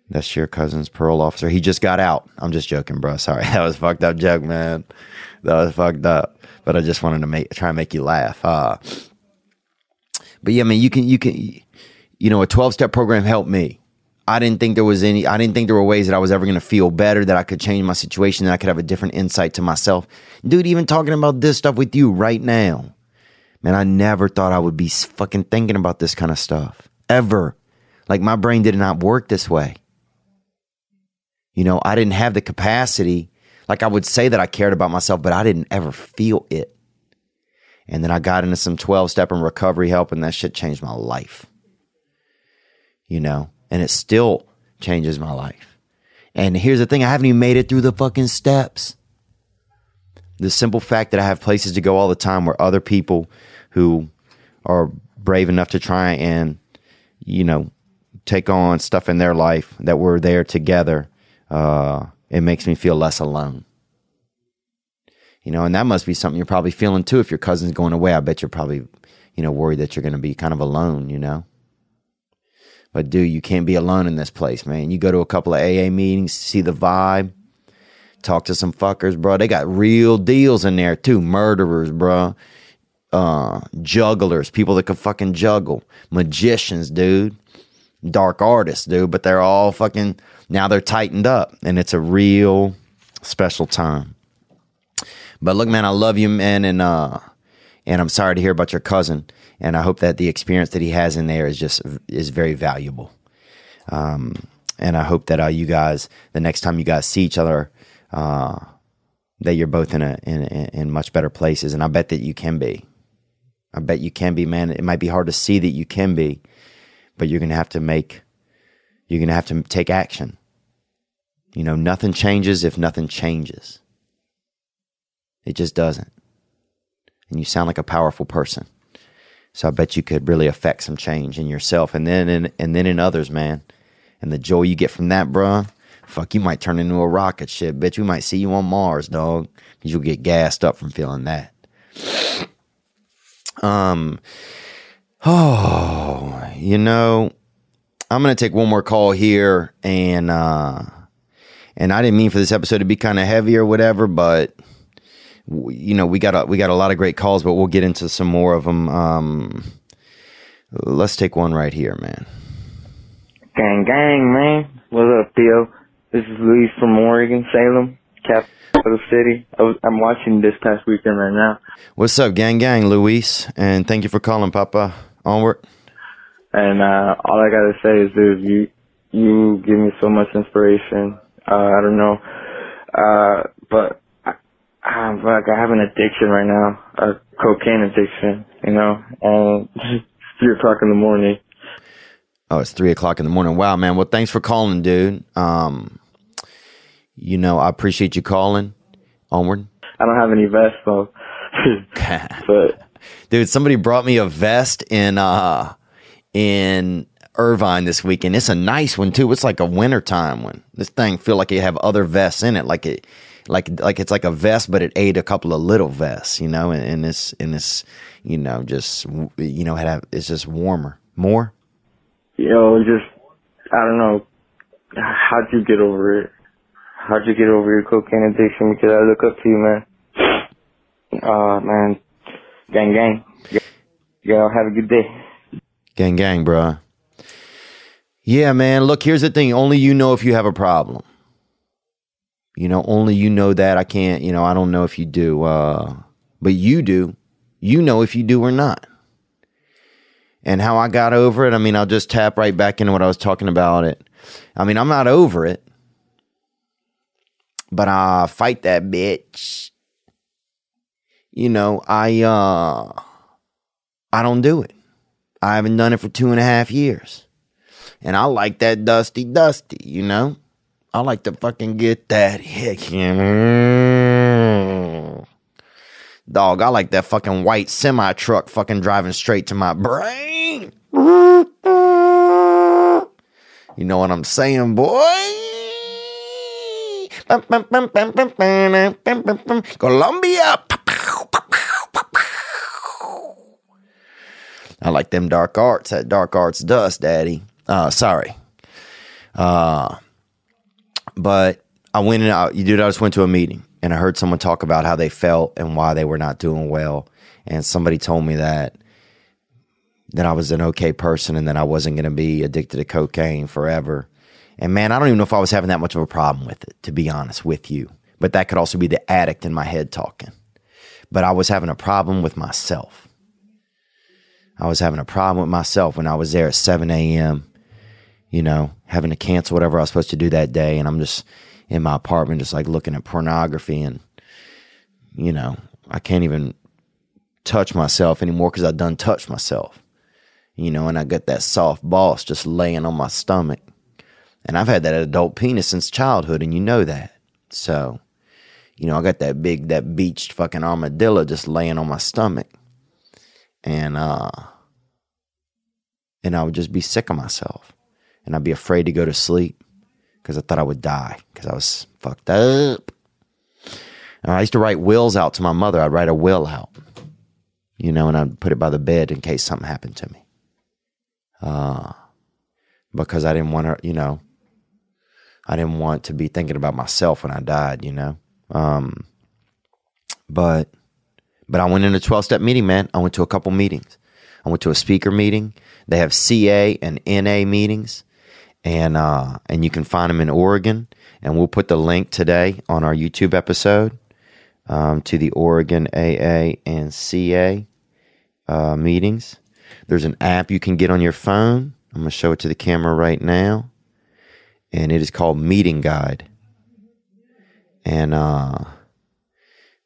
That's your cousin's parole officer. He just got out. I'm just joking, bro. Sorry. *laughs* That was fucked up joke, man. That was fucked up. But I just wanted to make try and make you laugh. Uh, but yeah, I mean, you can you can you know, a 12 step program helped me. I didn't think there was any I didn't think there were ways that I was ever going to feel better, that I could change my situation, that I could have a different insight to myself. Dude, even talking about this stuff with you right now. Man, I never thought I would be fucking thinking about this kind of stuff ever. Like my brain did not work this way. You know, I didn't have the capacity. Like I would say that I cared about myself, but I didn't ever feel it. And then I got into some 12 step and recovery help, and that shit changed my life. You know, and it still changes my life. And here's the thing I haven't even made it through the fucking steps. The simple fact that I have places to go all the time where other people who are brave enough to try and, you know, take on stuff in their life that we're there together uh, it makes me feel less alone. You know, and that must be something you're probably feeling too. If your cousin's going away, I bet you're probably, you know, worried that you're going to be kind of alone, you know? But dude, you can't be alone in this place, man. You go to a couple of AA meetings, see the vibe, talk to some fuckers, bro. They got real deals in there too. Murderers, bro. Uh, jugglers, people that can fucking juggle, magicians, dude. Dark artists, dude. But they're all fucking now they're tightened up and it's a real special time. But look, man, I love you, man, and uh, and I'm sorry to hear about your cousin, and I hope that the experience that he has in there is just is very valuable. Um, and I hope that uh, you guys, the next time you guys see each other, uh, that you're both in a in in much better places, and I bet that you can be. I bet you can be, man. It might be hard to see that you can be, but you're gonna have to make, you're gonna have to take action. You know, nothing changes if nothing changes. It just doesn't. And you sound like a powerful person. So I bet you could really affect some change in yourself and then in, and then in others, man. And the joy you get from that, bruh, fuck, you might turn into a rocket ship. Bitch, we might see you on Mars, dog. Cause you'll get gassed up from feeling that. Um, oh, you know, I'm to take one more call here and, uh, and I didn't mean for this episode to be kind of heavy or whatever, but you know we got a, we got a lot of great calls, but we'll get into some more of them. Um, let's take one right here, man. Gang, gang, man. What's up, Theo? This is Luis from Oregon, Salem, capital city. I was, I'm watching this past weekend right now. What's up, gang, gang, Luis? And thank you for calling, Papa. Onward. And uh, all I gotta say is, dude, you you give me so much inspiration. Uh, I don't know, uh, but I, I'm like I have an addiction right now, a cocaine addiction, you know, and *laughs* three o'clock in the morning. Oh, it's three o'clock in the morning. Wow, man. Well, thanks for calling, dude. Um, you know, I appreciate you calling. Onward. I don't have any vest though, *laughs* *laughs* but Dude, somebody brought me a vest in uh in Irvine this weekend. It's a nice one too. It's like a wintertime one. This thing feel like it have other vests in it. Like it like like it's like a vest, but it ate a couple of little vests, you know, and, and this and this, you know, just you know, had it's just warmer. More? you know, just I don't know. How'd you get over it? How'd you get over your cocaine addiction? Because I look up to you, man. Uh, man, gang, gang. Y'all have a good day. Gang gang, bruh. Yeah, man. Look, here's the thing. Only you know if you have a problem. You know, only you know that. I can't, you know, I don't know if you do. Uh, but you do. You know if you do or not. And how I got over it, I mean, I'll just tap right back into what I was talking about it. I mean, I'm not over it. But I fight that bitch. You know, I uh I don't do it. I haven't done it for two and a half years. And I like that dusty dusty, you know? I like to fucking get that hick. Dog, I like that fucking white semi truck fucking driving straight to my brain. You know what I'm saying, boy? Colombia. I like them dark arts, that dark arts dust, daddy. Uh, sorry. Uh, but I went and you dude, I just went to a meeting and I heard someone talk about how they felt and why they were not doing well. And somebody told me that that I was an okay person and that I wasn't going to be addicted to cocaine forever. And man, I don't even know if I was having that much of a problem with it, to be honest with you. But that could also be the addict in my head talking. But I was having a problem with myself. I was having a problem with myself when I was there at 7 a.m., you know, having to cancel whatever I was supposed to do that day. And I'm just in my apartment, just like looking at pornography. And, you know, I can't even touch myself anymore because I done touched myself, you know, and I got that soft boss just laying on my stomach. And I've had that adult penis since childhood, and you know that. So, you know, I got that big, that beached fucking armadillo just laying on my stomach. And, uh, and I would just be sick of myself. And I'd be afraid to go to sleep because I thought I would die because I was fucked up. And I used to write wills out to my mother. I'd write a will out, you know, and I'd put it by the bed in case something happened to me. Uh, because I didn't want her, you know, I didn't want to be thinking about myself when I died, you know. Um, but but I went in a 12 step meeting, man. I went to a couple meetings. I went to a speaker meeting. They have CA and NA meetings, and uh, and you can find them in Oregon. And we'll put the link today on our YouTube episode um, to the Oregon AA and CA uh, meetings. There's an app you can get on your phone. I'm going to show it to the camera right now, and it is called Meeting Guide. And uh,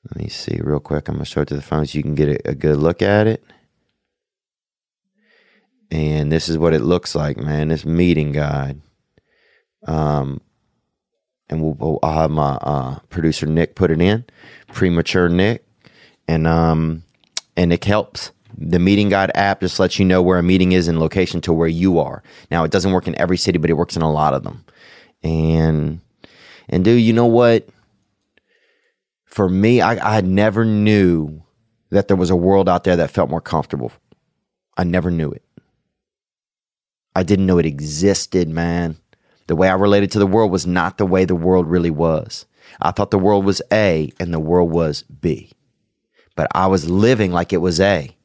let me see real quick. I'm going to show it to the phone so you can get a, a good look at it. And this is what it looks like, man. This meeting guide. Um, and we'll, we'll I'll have my uh, producer Nick put it in, premature Nick, and um, and it helps. The meeting guide app just lets you know where a meeting is in location to where you are. Now it doesn't work in every city, but it works in a lot of them. And and dude, you know what? For me, I, I never knew that there was a world out there that felt more comfortable. I never knew it. I didn't know it existed, man. The way I related to the world was not the way the world really was. I thought the world was A and the world was B. But I was living like it was A.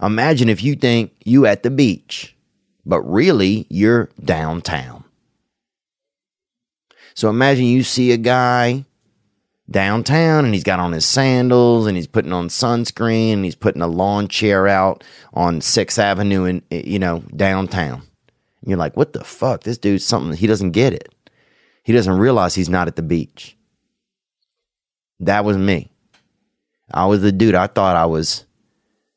Imagine if you think you at the beach, but really you're downtown. So imagine you see a guy downtown and he's got on his sandals and he's putting on sunscreen and he's putting a lawn chair out on 6th Avenue and you know downtown. And you're like, "What the fuck? This dude's something he doesn't get it. He doesn't realize he's not at the beach." That was me. I was the dude I thought I was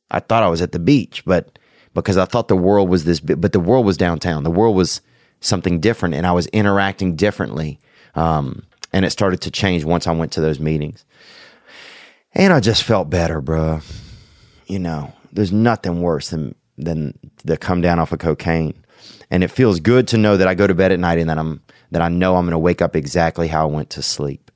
I thought I was at the beach, but because I thought the world was this but the world was downtown. The world was something different and I was interacting differently. Um, and it started to change once I went to those meetings. And I just felt better, bro. You know, there's nothing worse than than the come down off of cocaine. And it feels good to know that I go to bed at night and that I'm that I know I'm going to wake up exactly how I went to sleep.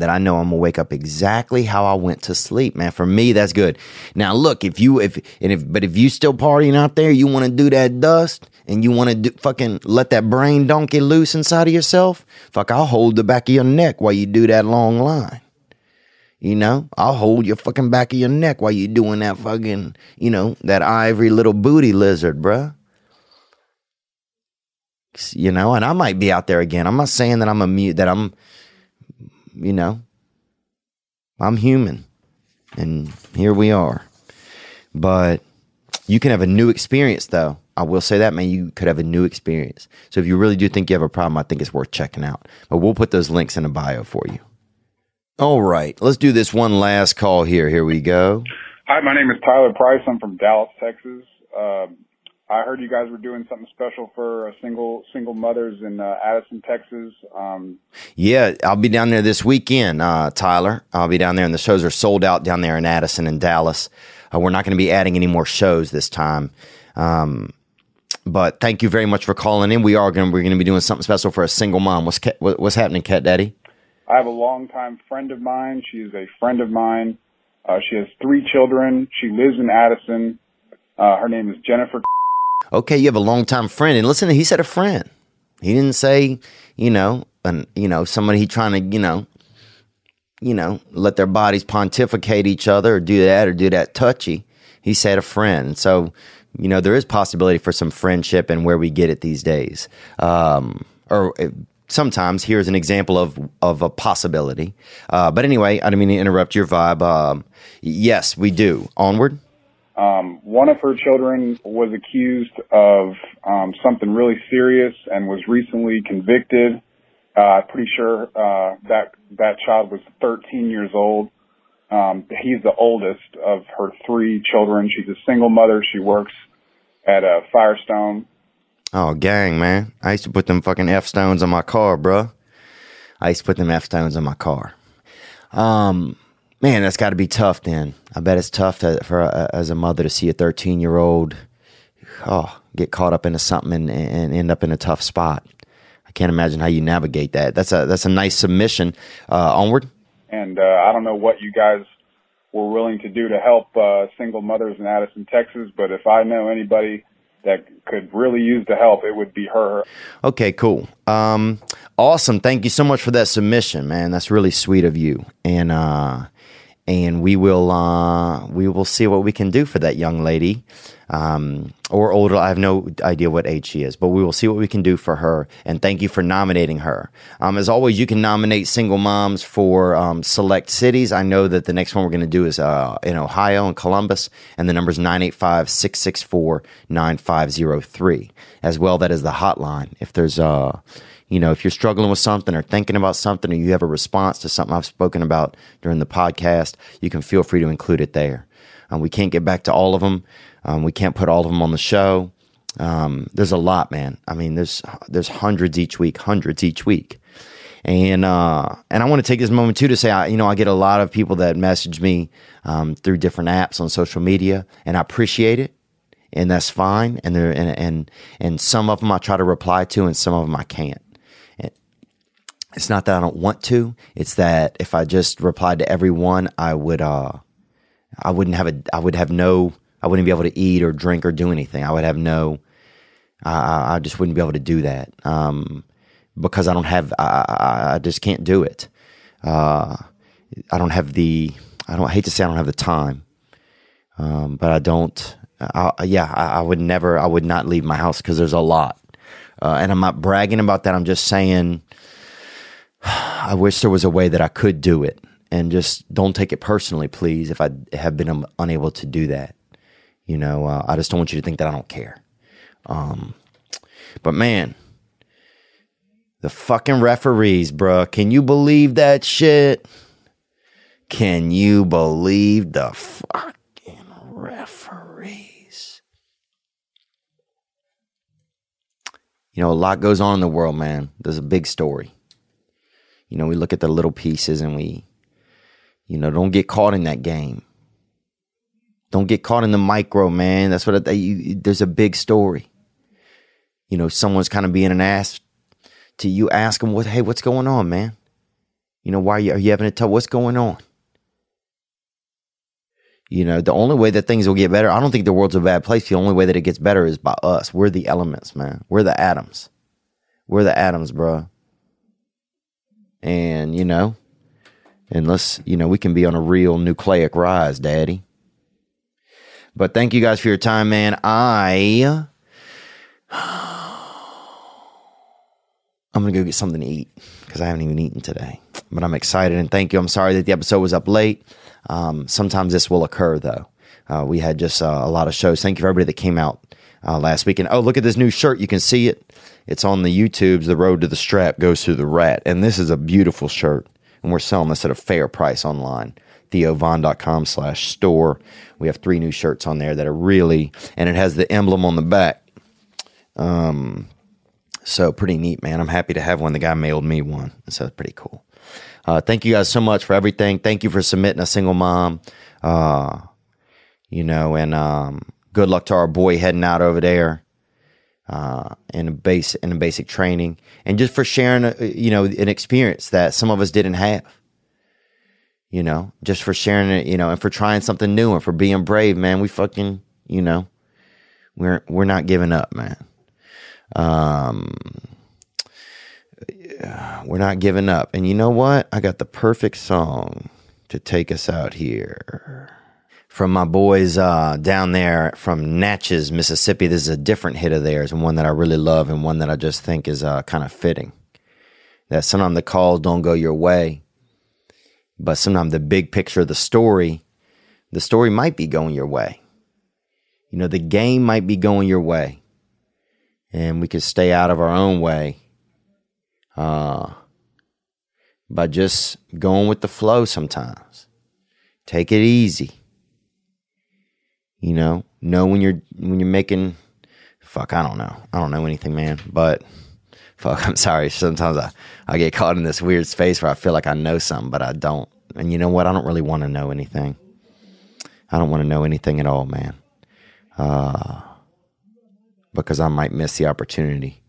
That I know I'm gonna wake up exactly how I went to sleep, man. For me, that's good. Now, look, if you if and if but if you still partying out there, you want to do that dust, and you want to do fucking let that brain donkey loose inside of yourself, fuck, I'll hold the back of your neck while you do that long line. You know, I'll hold your fucking back of your neck while you doing that fucking, you know, that ivory little booty lizard, bruh. You know, and I might be out there again. I'm not saying that I'm a mute, that I'm, you know, I'm human. And here we are. But you can have a new experience, though. I will say that, man, you could have a new experience. So if you really do think you have a problem, I think it's worth checking out. But we'll put those links in the bio for you. All right, let's do this one last call here. Here we go. Hi, my name is Tyler Price. I'm from Dallas, Texas. Um, I heard you guys were doing something special for uh, single single mothers in uh, Addison, Texas. Um, Yeah, I'll be down there this weekend, uh, Tyler. I'll be down there, and the shows are sold out down there in Addison and Dallas. Uh, we're not going to be adding any more shows this time. Um, but thank you very much for calling in. We are going. We're going to be doing something special for a single mom. What's what's happening, Cat Daddy? I have a longtime friend of mine. She is a friend of mine. Uh, she has three children. She lives in Addison. Uh, her name is Jennifer. Okay, you have a longtime friend, and listen, he said a friend. He didn't say, you know, an you know somebody he trying to, you know, you know, let their bodies pontificate each other or do that or do that touchy. He said a friend. So, you know, there is possibility for some friendship and where we get it these days. Um, or uh, sometimes here's an example of of a possibility. Uh, but anyway, I didn't mean to interrupt your vibe. Um, yes, we do. Onward. Um, one of her children was accused of um, something really serious and was recently convicted. Uh, pretty sure uh, that that child was 13 years old. Um, he's the oldest of her three children. She's a single mother. She works at a Firestone. Oh, gang, man. I used to put them fucking F stones on my car, bruh. I used to put them F stones on my car. Um, man, that's got to be tough then. I bet it's tough to, for a, as a mother to see a 13 year old oh, get caught up into something and, and end up in a tough spot. I can't imagine how you navigate that. That's a that's a nice submission. Uh, onward. and uh, I don't know what you guys were willing to do to help uh, single mothers in Addison, Texas, but if I know anybody that could really use the help, it would be her. Okay, cool. Um, awesome. Thank you so much for that submission, man. That's really sweet of you. And uh, and we will uh, we will see what we can do for that young lady. Um, or older, I have no idea what age she is, but we will see what we can do for her. And thank you for nominating her. Um, as always, you can nominate single moms for um, select cities. I know that the next one we're going to do is uh, in Ohio and Columbus, and the number is 985 664 9503. As well, that is the hotline. If there's uh, you know, if you're struggling with something or thinking about something or you have a response to something I've spoken about during the podcast, you can feel free to include it there. Um, we can't get back to all of them. Um, we can't put all of them on the show. Um, there's a lot, man. I mean, there's there's hundreds each week, hundreds each week, and uh, and I want to take this moment too to say, I, you know, I get a lot of people that message me um, through different apps on social media, and I appreciate it, and that's fine. And there and and and some of them I try to reply to, and some of them I can't it's not that I don't want to. It's that if I just replied to everyone, I would uh I wouldn't have a I would have no I wouldn't be able to eat or drink or do anything. I would have no I I- just wouldn't be able to do that. Um because I don't have I I, just can't do it. Uh I don't have the I don't I hate to say I don't have the time. Um but I don't I, yeah, I, I would never I would not leave my house because there's a lot Uh, and I'm not bragging about that. I'm just saying, I wish there was a way that I could do it. And just don't take it personally, please, if I have been unable to do that. You know, uh, I just don't want you to think that I don't care. Um, but man, the fucking referees, bruh. Can you believe that shit? Can you believe the fucking referees? You know, a lot goes on in the world, man. There's a big story. You know, we look at the little pieces and we, you know, don't get caught in that game. Don't get caught in the micro, man. That's what I, you, there's a big story. You know, someone's kind of being an ass to you. Ask them what, hey, what's going on, man? You know, why are you, are you having a tough? What's going on? You know, the only way that things will get better, I don't think the world's a bad place. The only way that it gets better is by us. We're the elements, man. We're the atoms. We're the atoms, bro. And, you know, unless, you know, we can be on a real nucleic rise, daddy. But thank you guys for your time, man. I *sighs* I'm gonna go get something to eat because I haven't even eaten today. But I'm excited and thank you. I'm sorry that the episode was up late. Um, sometimes this will occur though. Uh, we had just uh, a lot of shows. Thank you for everybody that came out uh, last week. And oh, look at this new shirt. You can see it. It's on the YouTube's The Road to the Strap Goes Through the Rat. And this is a beautiful shirt. And we're selling this at a fair price online. TheoVon.com slash store. We have three new shirts on there that are really, and it has the emblem on the back. Um, so pretty neat, man. I'm happy to have one. The guy mailed me one. So it's pretty cool. Uh, thank you guys so much for everything. Thank you for submitting a single mom. Uh, you know, and um, good luck to our boy heading out over there uh, in a base in a basic training, and just for sharing, a, you know, an experience that some of us didn't have. You know, just for sharing it, you know, and for trying something new and for being brave, man. We fucking, you know, we're we're not giving up, man. Um, we're not giving up. And you know what? I got the perfect song to take us out here. From my boys uh, down there from Natchez, Mississippi. This is a different hit of theirs and one that I really love and one that I just think is uh, kind of fitting. That sometimes the calls don't go your way, but sometimes the big picture of the story, the story might be going your way. You know, the game might be going your way, and we could stay out of our own way uh, by just going with the flow sometimes. Take it easy. You know, know when you're when you're making fuck, I don't know. I don't know anything, man. But fuck, *laughs* I'm sorry. Sometimes I, I get caught in this weird space where I feel like I know something, but I don't. And you know what? I don't really want to know anything. I don't want to know anything at all, man. Uh, because I might miss the opportunity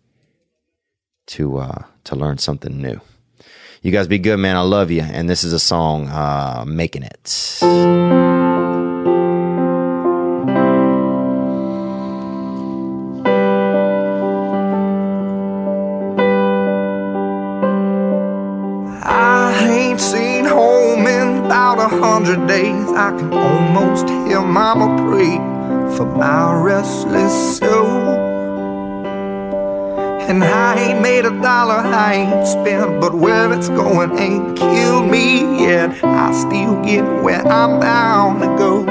to uh, to learn something new. You guys be good, man. I love you. And this is a song, uh, Making It. Hundred days. I can almost hear Mama pray for my restless soul. And I ain't made a dollar, I ain't spent, but where it's going ain't killed me yet. I still get where I'm bound to go.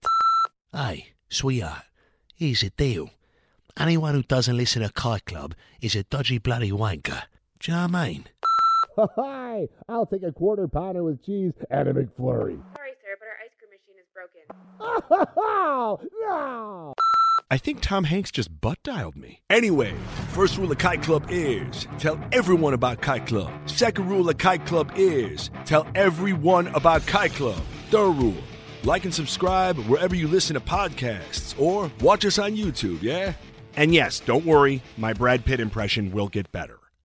Hey, sweetheart, here's the deal. Anyone who doesn't listen to Kite Club is a dodgy bloody wanker. Do you know what I mean? Hi, I'll take a quarter pounder with cheese and a McFlurry. Sorry, sir, but our ice cream machine is broken. Oh, *laughs* no! I think Tom Hanks just butt dialed me. Anyway, first rule of Kite Club is tell everyone about Kite Club. Second rule of Kite Club is tell everyone about Kite Club. Third rule like and subscribe wherever you listen to podcasts or watch us on YouTube, yeah? And yes, don't worry, my Brad Pitt impression will get better.